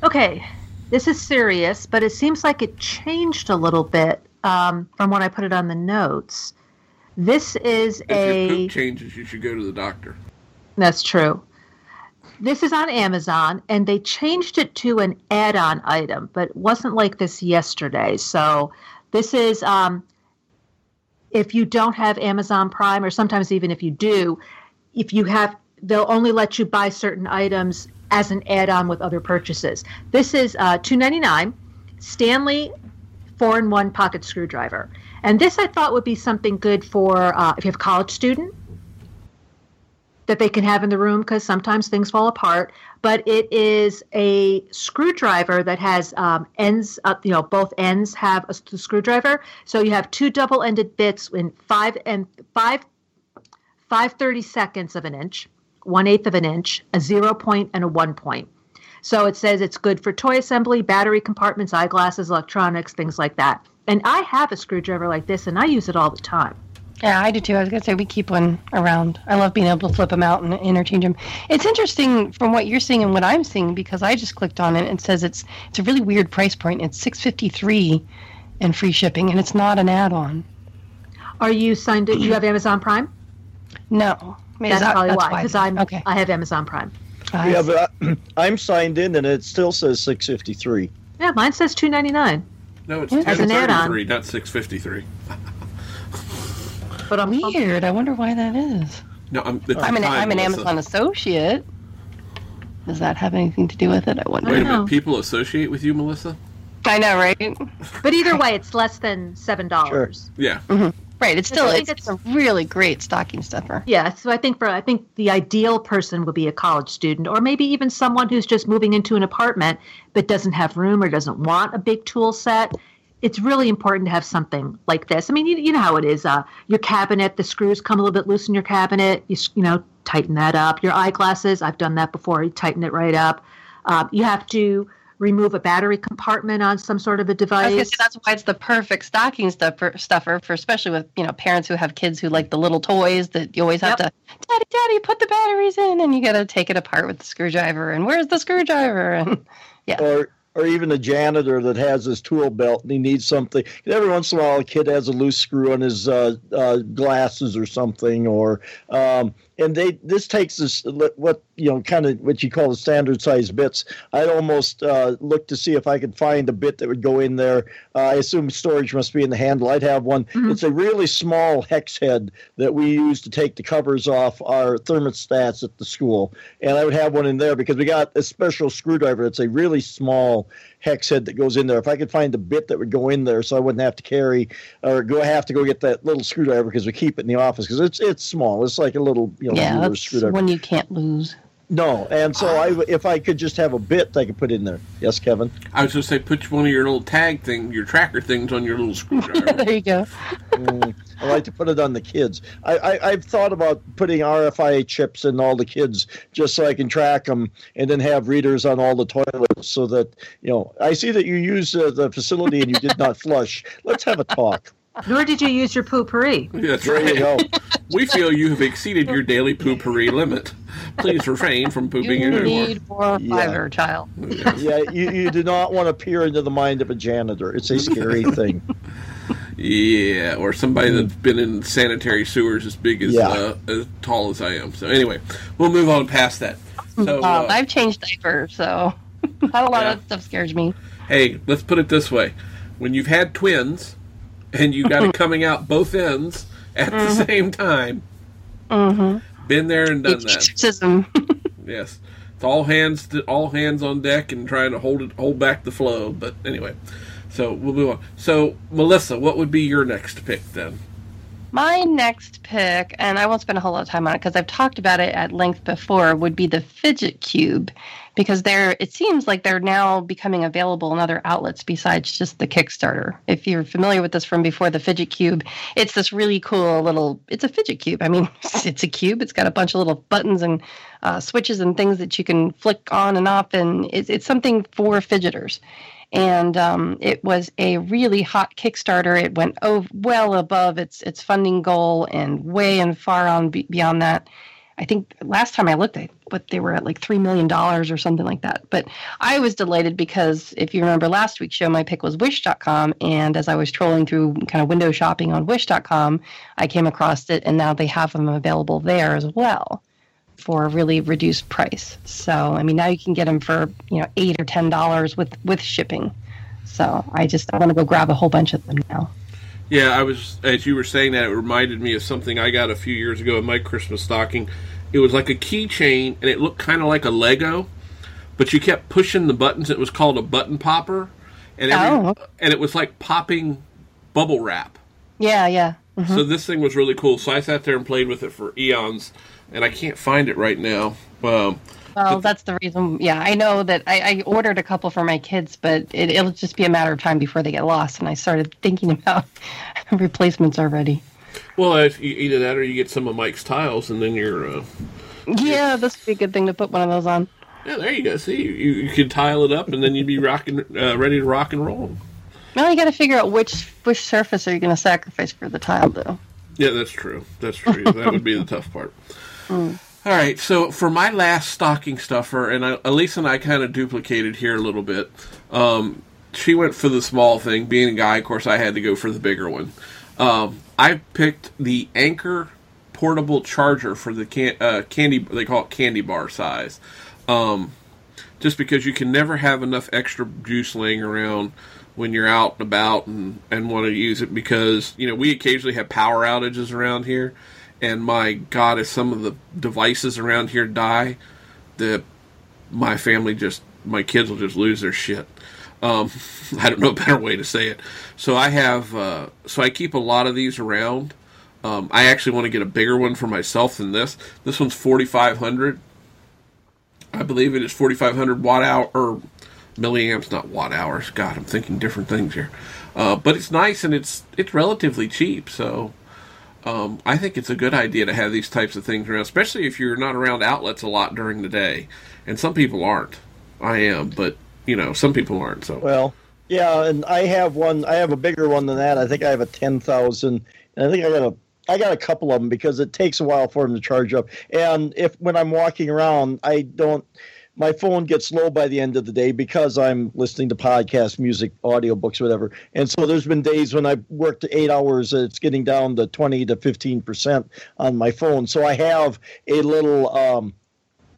Okay, this is serious, but it seems like it changed a little bit um, from when I put it on the notes. This is If your a. poop changes, you should go to the doctor. That's true. This is on Amazon, and they changed it to an add on item, but it wasn't like this yesterday. So, this is um, if you don't have Amazon Prime, or sometimes even if you do, if you have, they'll only let you buy certain items as an add on with other purchases. This is uh, two ninety nine Stanley four in one pocket screwdriver. And this I thought would be something good for uh, if you have a college student that they can have in the room because sometimes things fall apart. But it is a screwdriver that has um, ends up, you know, both ends have a screwdriver. So you have two double-ended bits in five and five five thirty seconds of an inch, one eighth of an inch, a zero point, and a one point. So it says it's good for toy assembly, battery compartments, eyeglasses, electronics, things like that. And I have a screwdriver like this, and I use it all the time. Yeah, I do too. I was gonna say we keep one around. I love being able to flip them out and interchange them. It's interesting from what you're seeing and what I'm seeing because I just clicked on it and it says it's it's a really weird price point. It's six fifty three and free shipping, and it's not an add-on. Are you signed? in? You have Amazon Prime? No, That's that- probably why, because I'm okay. I have Amazon Prime. I Yeah, see. but I, I'm signed in and it still says 653. Yeah, mine says two ninety nine. No, it's As an add-on. 1033, not 653. But I'm weird. I wonder why that is. No, I'm, it's I'm an I'm an Melissa. Amazon associate. Does that have anything to do with it? I wonder. Wait a minute, people associate with you, Melissa? I know, right? But either way, it's less than seven dollars. Yeah. Mm-hmm. Right. It's still it's, it's a really great stocking stuffer. Yeah, so I think for I think the ideal person would be a college student, or maybe even someone who's just moving into an apartment but doesn't have room or doesn't want a big tool set. It's really important to have something like this. I mean, you, you know how it is. Uh, your cabinet, the screws come a little bit loose in your cabinet. You you know tighten that up. Your eyeglasses, I've done that before. You tighten it right up. Um, you have to remove a battery compartment on some sort of a was gonna device. say that's why it's the perfect stocking stuffer, stuffer for especially with you know parents who have kids who like the little toys that you always have Yep. to, daddy, daddy, put the batteries in, and you got to take it apart with the screwdriver. And where's the screwdriver? And yeah. Or or even a janitor that has his tool belt and he needs something. Every once in a while, a kid has a loose screw on his uh, uh, glasses or something, or um, and they this takes this what you know kind of what you call the standard size bits. I'd almost uh, look to see if I could find a bit that would go in there. Uh, I assume storage must be in the handle. I'd have one. Mm-hmm. It's a really small hex head that we use to take the covers off our thermostats at the school, and I would have one in there because we got a special screwdriver. It's a really small hex head that goes in there. If I could find the bit that would go in there, so I wouldn't have to carry or go have to go get that little screwdriver because we keep it in the office because it's it's small. It's like a little you know yeah, that's screwdriver. one you can't lose. No, and so I, if I could just have a bit, I could put in there. Yes, Kevin. I was going to say, put one of your little tag thing, your tracker things, on your little screwdriver. there you go. Mm, I like to put it on the kids. I, I have thought about putting RFID chips in all the kids just so I can track them, and then have readers on all the toilets so that you know. I see that you use uh, the facility and you did not flush. Let's have a talk. Nor did you use your poopery. That's there right. You go. We feel you have exceeded your daily poopery limit. Please refrain from pooping you anymore. You need more fiber, yeah. child. Yeah, you, you do not want to peer into the mind of a janitor. It's a scary thing. Yeah, or somebody that's been in sanitary sewers as big as yeah. uh, as tall as I am. So anyway, we'll move on past that. So uh, I've changed diapers, so not a lot yeah. of stuff scares me. Hey, let's put it this way: when you've had twins and you got it coming out both ends at mm-hmm. the same time. Mm-hmm. Been there and done that. yes, it's all hands to, all hands on deck and trying to hold it hold back the flow. But anyway, so we'll move on. So Melissa, what would be your next pick then? My next pick, and I won't spend a whole lot of time on it because I've talked about it at length before, would be the fidget cube because they're it seems like they're now becoming available in other outlets besides just the Kickstarter. If you're familiar with this from before the fidget cube, it's this really cool little it's a fidget cube. I mean, it's a cube. It's got a bunch of little buttons and uh, switches and things that you can flick on and off, and it's, it's something for fidgeters. And um, it was a really hot Kickstarter. It went oh, well above its its funding goal and way and far on beyond that I think last time I looked, I but they were at like three million dollars or something like that. But I was delighted because if you remember last week's show, my pick was Wish.com, and as I was trolling through kind of window shopping on Wish.com, I came across it, and now they have them available there as well for a really reduced price. So I mean, now you can get them for you know eight or ten dollars with with shipping. So I just I want to go grab a whole bunch of them now. Yeah, I was as you were saying that it reminded me of something I got a few years ago in my Christmas stocking it was like a keychain, and it looked kind of like a Lego, but you kept pushing the buttons. It was called a button popper, and every, oh. and it was like popping bubble wrap. Yeah, yeah. Mm-hmm. So this thing was really cool. So I sat there and played with it for eons, and I can't find it right now. Um, well, that's the reason. Yeah, I know that I, I ordered a couple for my kids, but it, it'll just be a matter of time before they get lost. And I started thinking about replacements already. Well, if you, either that or you get some of Mike's tiles, and then you're. Uh, yeah, this would be a good thing to put one of those on. Yeah, there you go. See, you, you could tile it up, and then you'd be rocking, uh, ready to rock and roll. Well, you got to figure out which which surface are you going to sacrifice for the tile, though. Yeah, that's true. That's true. that would be the tough part. Mm. All right, so for my last stocking stuffer, and I, Elise and I kind of duplicated here a little bit. Um, she went for the small thing. Being a guy, of course, I had to go for the bigger one. Um, I picked the Anker portable charger for the can, uh, candy. They call it candy bar size. Um, just because you can never have enough extra juice laying around when you're out and about and, and want to use it because you know we occasionally have power outages around here and my god if some of the devices around here die the my family just my kids will just lose their shit um, I don't know a better way to say it. So I have, uh, so I keep a lot of these around. Um, I actually want to get a bigger one for myself than this. This one's 4,500. I believe it is 4,500 watt hour or milliamps, not watt hours. God, I'm thinking different things here. Uh, but it's nice and it's it's relatively cheap. So um, I think it's a good idea to have these types of things around, especially if you're not around outlets a lot during the day. And some people aren't. I am, but you know, some people aren't. So well, yeah, and I have one. I have a bigger one than that. I think I have a ten thousand. and I think I got a. I got a couple of them because it takes a while for them to charge up. And if when I'm walking around, I don't my phone gets low by the end of the day because I'm listening to podcasts, music, audiobooks, whatever. And so there's been days when I've worked eight hours, it's getting down to 20 to 15% on my phone. So I have a little um,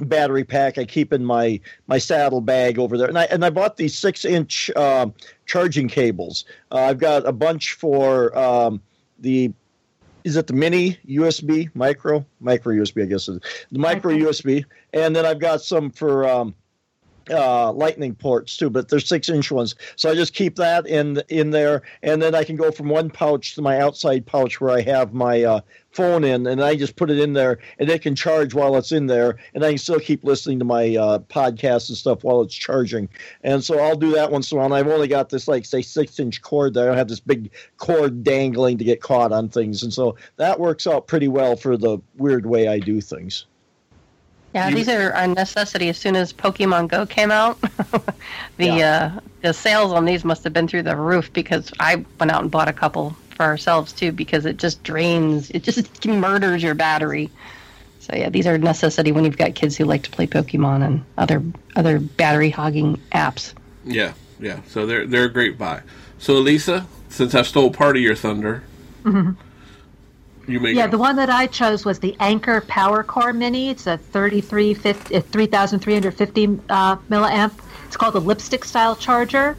battery pack I keep in my my saddle bag over there. And I and I bought these six inch uh, charging cables. Uh, I've got a bunch for um, the is it the mini USB micro? Micro USB I guess is. The micro USB, and then I've got some for um, uh, lightning ports too, but they're six inch ones. So I just keep that in in there, and then I can go from one pouch to my outside pouch where I have my uh, phone in, and I just put it in there, and it can charge while it's in there, and I can still keep listening to my uh, podcasts and stuff while it's charging. And so I'll do that once in a while. And I've only got this like say six inch cord there. I don't have this big cord dangling to get caught on things, and so that works out pretty well for the weird way I do things. Yeah, you, these are a necessity. As soon as Pokemon Go came out, the yeah. uh, the sales on these must have been through the roof because I went out and bought a couple for ourselves too because it just drains, it just murders your battery. So yeah, these are a necessity when you've got kids who like to play Pokemon and other other battery hogging apps. Yeah, yeah. So they're they're a great buy. So Lisa, since I stole part of your thunder. Mm-hmm you may yeah, go. the one that I chose was the Anker PowerCore Mini. It's a 3350, uh, milliamp. It's called the lipstick style charger.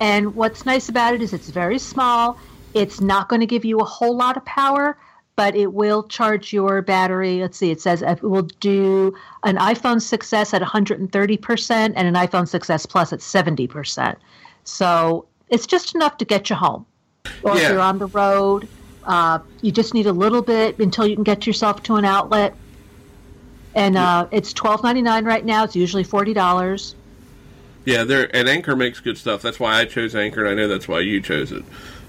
And what's nice about it is it's very small. It's not going to give you a whole lot of power, but it will charge your battery. Let's see, it says it will do an iPhone 6S at 130% and an iPhone 6S Plus at 70%. So it's just enough to get you home. Or yeah. if you're on the road, uh, you just need a little bit until you can get yourself to an outlet. And uh, it's twelve ninety nine right now. It's usually forty dollars. Yeah, there and Anker makes good stuff. That's why I chose Anker, and I know that's why you chose it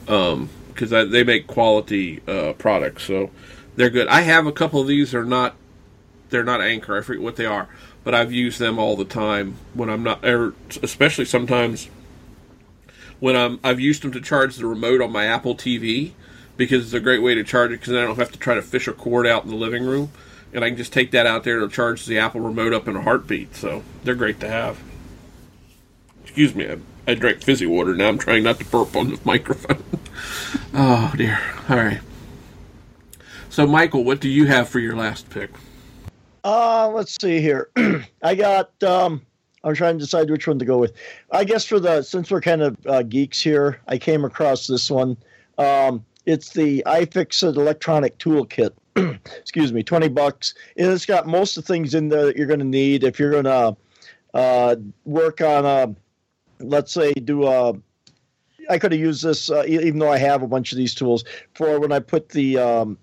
because um, they make quality uh, products. So they're good. I have a couple of these. They're not they're not Anker. I forget what they are, but I've used them all the time when I'm not, er, especially sometimes when I'm. I've used them to charge the remote on my Apple TV because it's a great way to charge it because I don't have to try to fish a cord out in the living room. And I can just take that out there to charge the Apple remote up in a heartbeat. So they're great to have. Excuse me, I, I drank fizzy water. Now I'm trying not to burp on the microphone. oh, dear. All right. So, Michael, what do you have for your last pick? Uh, let's see here. I got. Um, I'm trying to decide which one to go with. I guess for the since we're kind of uh, geeks here, I came across this one. Um, it's the iFixit electronic toolkit. Excuse me, 20 bucks. And it's got most of the things in there that you're going to need if you're going to uh, work on a, let's say, do a. I could have used this, uh, even though I have a bunch of these tools, for when I put the um,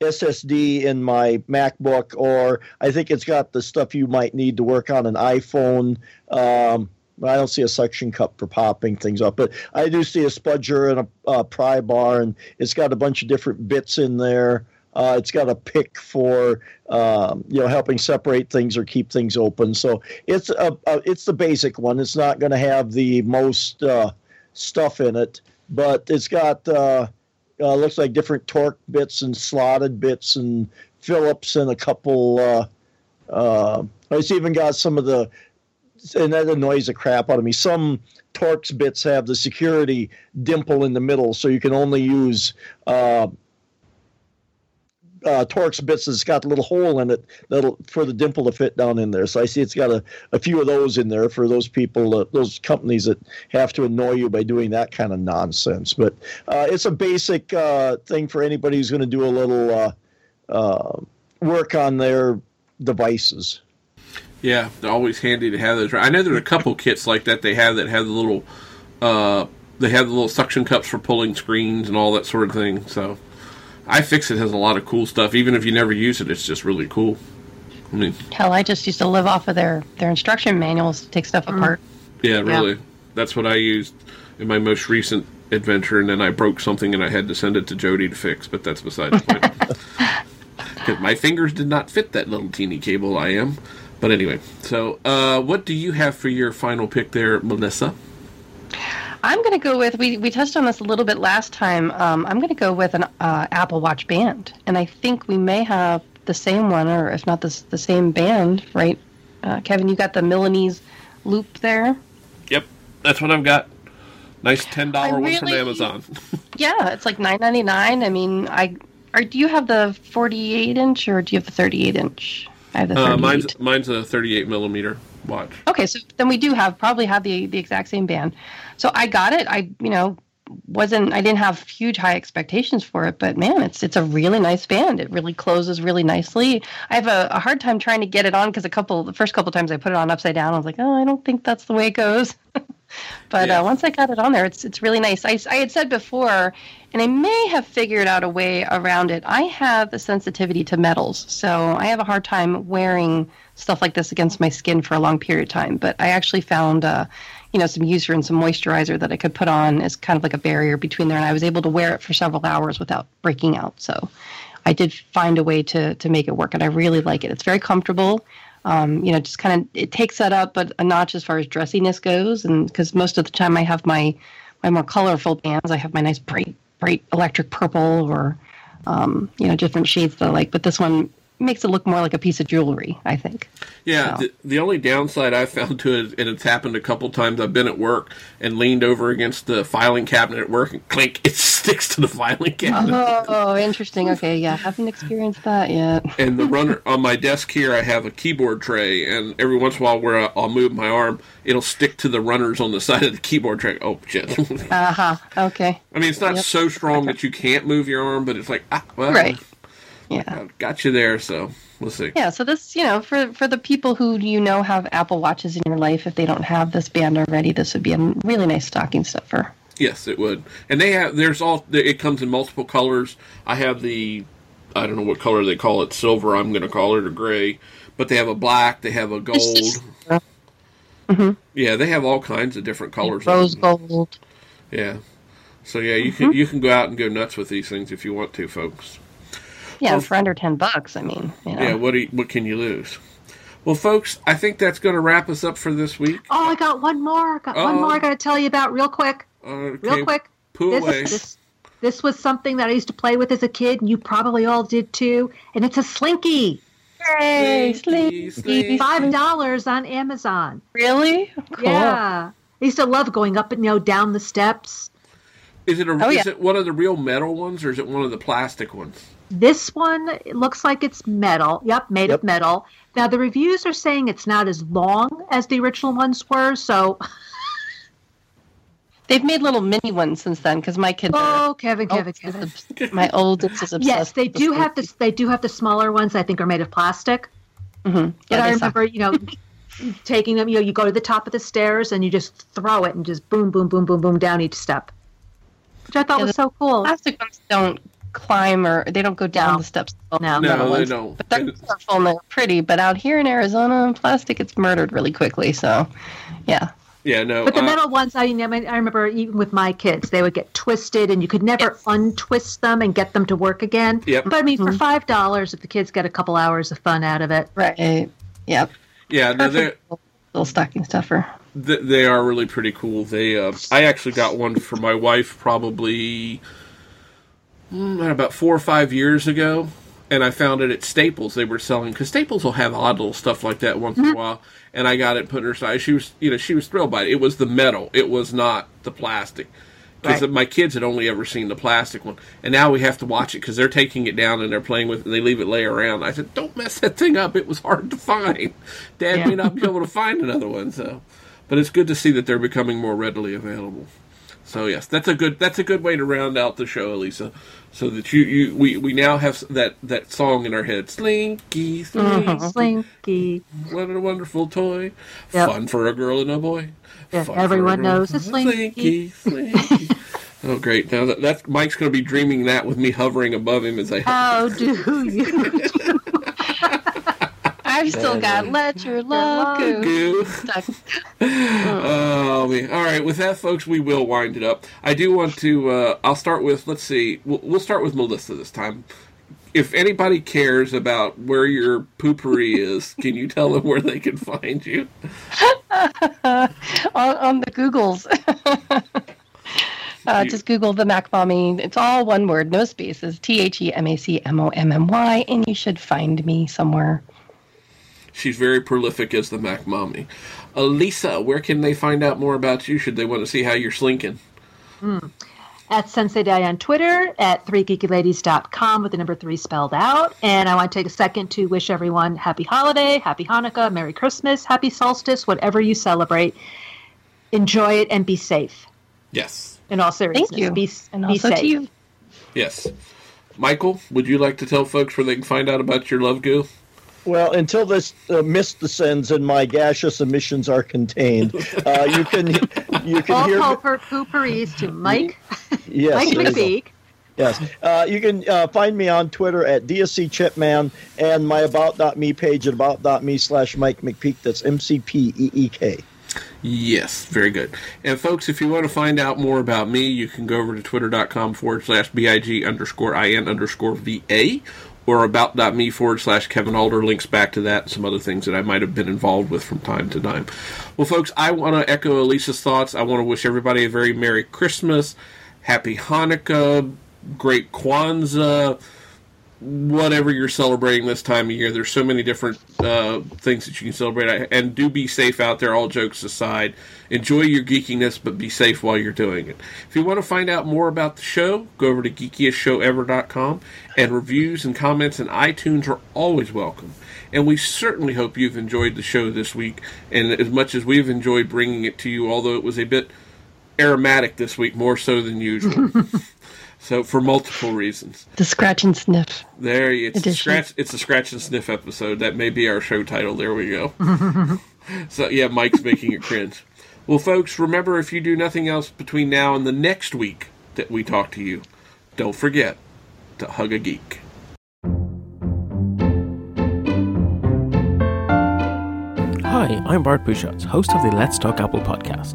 SSD in my MacBook, or I think it's got the stuff you might need to work on an iPhone. Um, I don't see a suction cup for popping things up, but I do see a spudger and a, a pry bar, and it's got a bunch of different bits in there. Uh, it's got a pick for um, you know helping separate things or keep things open. So it's a, a it's the basic one. It's not going to have the most uh, stuff in it, but it's got uh, uh, looks like different Torx bits and slotted bits and Phillips and a couple. Uh, uh, it's even got some of the and that annoys the crap out of me. Some Torx bits have the security dimple in the middle, so you can only use uh, uh, Torx bits that's got a little hole in it that'll for the dimple to fit down in there. So I see it's got a, a few of those in there for those people, uh, those companies that have to annoy you by doing that kind of nonsense. But uh, it's a basic uh, thing for anybody who's going to do a little uh, uh, work on their devices. Yeah, they're always handy to have those. I know there's a couple kits like that they have that have the little, uh, they have the little suction cups for pulling screens and all that sort of thing. So, iFixit has a lot of cool stuff. Even if you never use it, it's just really cool. I mean, hell, I just used to live off of their their instruction manuals to take stuff mm. apart. Yeah, really. Yeah. That's what I used in my most recent adventure, and then I broke something and I had to send it to Jody to fix. But that's beside the point. Because my fingers did not fit that little teeny cable. I am. But anyway, so uh, what do you have for your final pick there, Melissa? I'm going to go with we we touched on this a little bit last time. Um, I'm going to go with an uh, Apple Watch band, and I think we may have the same one, or if not the the same band, right Uh, Kevin, you got the Milanese loop there. Yep, that's what I've got. Nice ten dollar I one from Amazon. Yeah, it's like nine ninety nine. I mean, I or do you have the forty eight inch or do you have the thirty eight inch? I have the Uh, mine's mine's a thirty eight millimeter watch. Okay, so then we do have probably have the the exact same band. So I got it. I you know wasn't I didn't have huge high expectations for it, but man, it's it's a really nice band. It really closes really nicely. I have a, a hard time trying to get it on because a couple the first couple times I put it on upside down, I was like, oh, I don't think that's the way it goes. but Yeah. uh, once I got it on there, it's it's really nice. I I had said before, and I may have figured out a way around it. I have a sensitivity to metals, so I have a hard time wearing stuff like this against my skin for a long period of time. But I actually found, uh, you know, some user and some moisturizer that I could put on as kind of like a barrier between there, and I was able to wear it for several hours without breaking out. So I did find a way to to make it work, and I really like it. It's very comfortable. Um, you know, just kind of it takes that up, but a notch as far as dressiness goes, and because most of the time I have my my more colorful bands, I have my nice bright bright electric purple or um, you know different shades that I like. But this one makes it look more like a piece of jewelry. I think. Yeah, So- the, the only downside I found to it, and it's happened a couple times. I've been at work and leaned over against the filing cabinet at work, and clink, it sticks to the filing cabinet. Oh, interesting. Okay, yeah, haven't experienced that yet. and the runner on my desk here, I have a keyboard tray, and every once in a while, where I- I'll move my arm, it'll stick to the runners on the side of the keyboard tray. Oh shit! Uh huh. Okay. I mean, it's not Yep. so strong that you can't move your arm, but it's like ah, well, Right. Yeah. Got you there. So we'll see. Yeah, so this, you know, for for the people who you know have Apple Watches in your life, if they don't have this band already, this would be a really nice stocking stuffer. Yes, it would. And they have there's all it comes in multiple colors. I have the I don't know what color they call it, silver I'm going to call it or gray, but they have a black, they have a gold. just- Mhm. Yeah, they have all kinds of different colors. Rose gold. Yeah. So yeah, you can you can go out and go nuts with these things if you want to, folks. Yeah, Well- for under ten bucks, I mean, you know. Yeah, what do you, what can you lose? Well, folks, I think that's going to wrap us up for this week. Oh, I got one more. Got one Oh. more I got to tell you about real quick. Uh, Real quick. Poo This, away. this this was something that I used to play with as a kid, and you probably all did too. And it's a slinky. Yay, Slinky, slinky. slinky. Five dollars on Amazon. Really? Cool. Yeah. I used to love going up and you know down the steps. Is it a, Oh, is yeah. it one of the real metal ones or is it one of the plastic ones? This one looks like it's metal. Yep, made Yep. of metal. Now the reviews are saying it's not as long as the original ones were. So, They've made little mini ones since then because my kids are. oh, Kevin, Kevin, oldest is Kevin. obs- my oldest is obsessed. Yes, they do this have the they do have the smaller ones. I think are made of plastic. Mhm. But Yeah, I they suck. remember, you know, taking them. You know, you go to the top of the stairs and you just throw it and just boom, boom, boom, boom, boom down each step, which I thought Yeah, was so cool. plastic ones don't climb or they don't go down No. the steps. Now. No. The No, they ones. don't. But they're And- colorful and they're pretty. But out here in Arizona, plastic gets murdered really quickly. So, yeah. Yeah, no. But the uh, metal ones, I, I remember even with my kids, they would get twisted, and you could never Yes. untwist them and get them to work again. Yep. But I mean, for Mhm. five dollars, if the kids get a couple hours of fun out of it, Right. Yep. yeah, no, they're, little stocking stuffer. th- they are really pretty cool. They, uh, I actually got one for my wife probably mm, about four or five years ago, and I found it at Staples. They were selling because Staples will have odd little stuff like that once in a while. And I got it, put in her size. She was, you know, she was thrilled by it. It was the metal. It was not the plastic. Because Right. my kids had only ever seen the plastic one, and now we have to watch it because they're taking it down and they're playing with it. and They leave it lay around. I said, "Don't mess that thing up. It was hard to find. Dad Yeah. may not be able to find another one." So, but it's good to see that they're becoming more readily available. So yes, that's a good that's a good way to round out the show, Elisa. So that you, you we, we now have that that song in our head, Slinky, Slinky, Mhm. slinky. what a wonderful toy, Yep. fun for a girl and a boy. Yeah, Fun everyone a knows a Slinky, Slinky. Slinky. oh, great! Now that, that Mike's going to be dreaming that with me hovering above him as I. How do you? I've still got let your love go. Goo. Stuck. Oh man! All right, with that, folks, we will wind it up. I do want to. Uh, I'll start with. Let's see. We'll, we'll start with Melissa this time. If anybody cares about where your poopery is, can you tell them where they can find you? on, on the Googles. uh, just Google the Mac Mommy. It's all one word, no spaces. T H E M A C M O M M Y, and you should find me somewhere. She's very prolific as the Mac Mommy. Elisa, where can they find out more about you should they want to see how you're slinking? Hmm. At Sensei Day on Twitter, at 3geekyladies.com with the number three spelled out. And I want to take a second to wish everyone happy holiday, happy Hanukkah, Merry Christmas, happy solstice, whatever you celebrate. Enjoy it and be safe. Yes. In all seriousness, Thank you. Be, and be also safe. to you. Yes. Michael, would you like to tell folks where they can find out about your love goo? Well, until this uh, mist descends and my gaseous emissions are contained, uh, you can you can All hear Poper Pooperies to Mike, yes, Mike there you. McPeek. Yes. Uh, you can uh, find me on Twitter at DSC Chipman and my about.me page at about.me slash Mike McPeek. That's M C P E E K. Yes, very good. And folks, if you want to find out more about me, you can go over to twitter.com forward slash BIG underscore IN underscore VA or about.me forward slash Kevin Alder. Links back to that and some other things that I might have been involved with from time to time. Well, folks, I want to echo Elisa's thoughts. I want to wish everybody a very Merry Christmas, Happy Hanukkah, Great Kwanzaa, whatever you're celebrating this time of year. There's so many different uh, things that you can celebrate, and do be safe out there. All jokes aside, enjoy your geekiness, but be safe while you're doing it. If you want to find out more about the show, go over to geekiestshowever.com, and reviews and comments in iTunes are always welcome. And we certainly hope you've enjoyed the show this week, and as much as we've enjoyed bringing it to you, although it was a bit aromatic this week, more so than usual. so for multiple reasons. The scratch and sniff. There, you- it's a scratch. It's a scratch and sniff episode. That may be our show title. There we go. so yeah, Mike's making it cringe. Well, folks, remember if you do nothing else between now and the next week that we talk to you, don't forget to hug a geek. Hi, I'm Bart Busschots, host of the Let's Talk Apple podcast.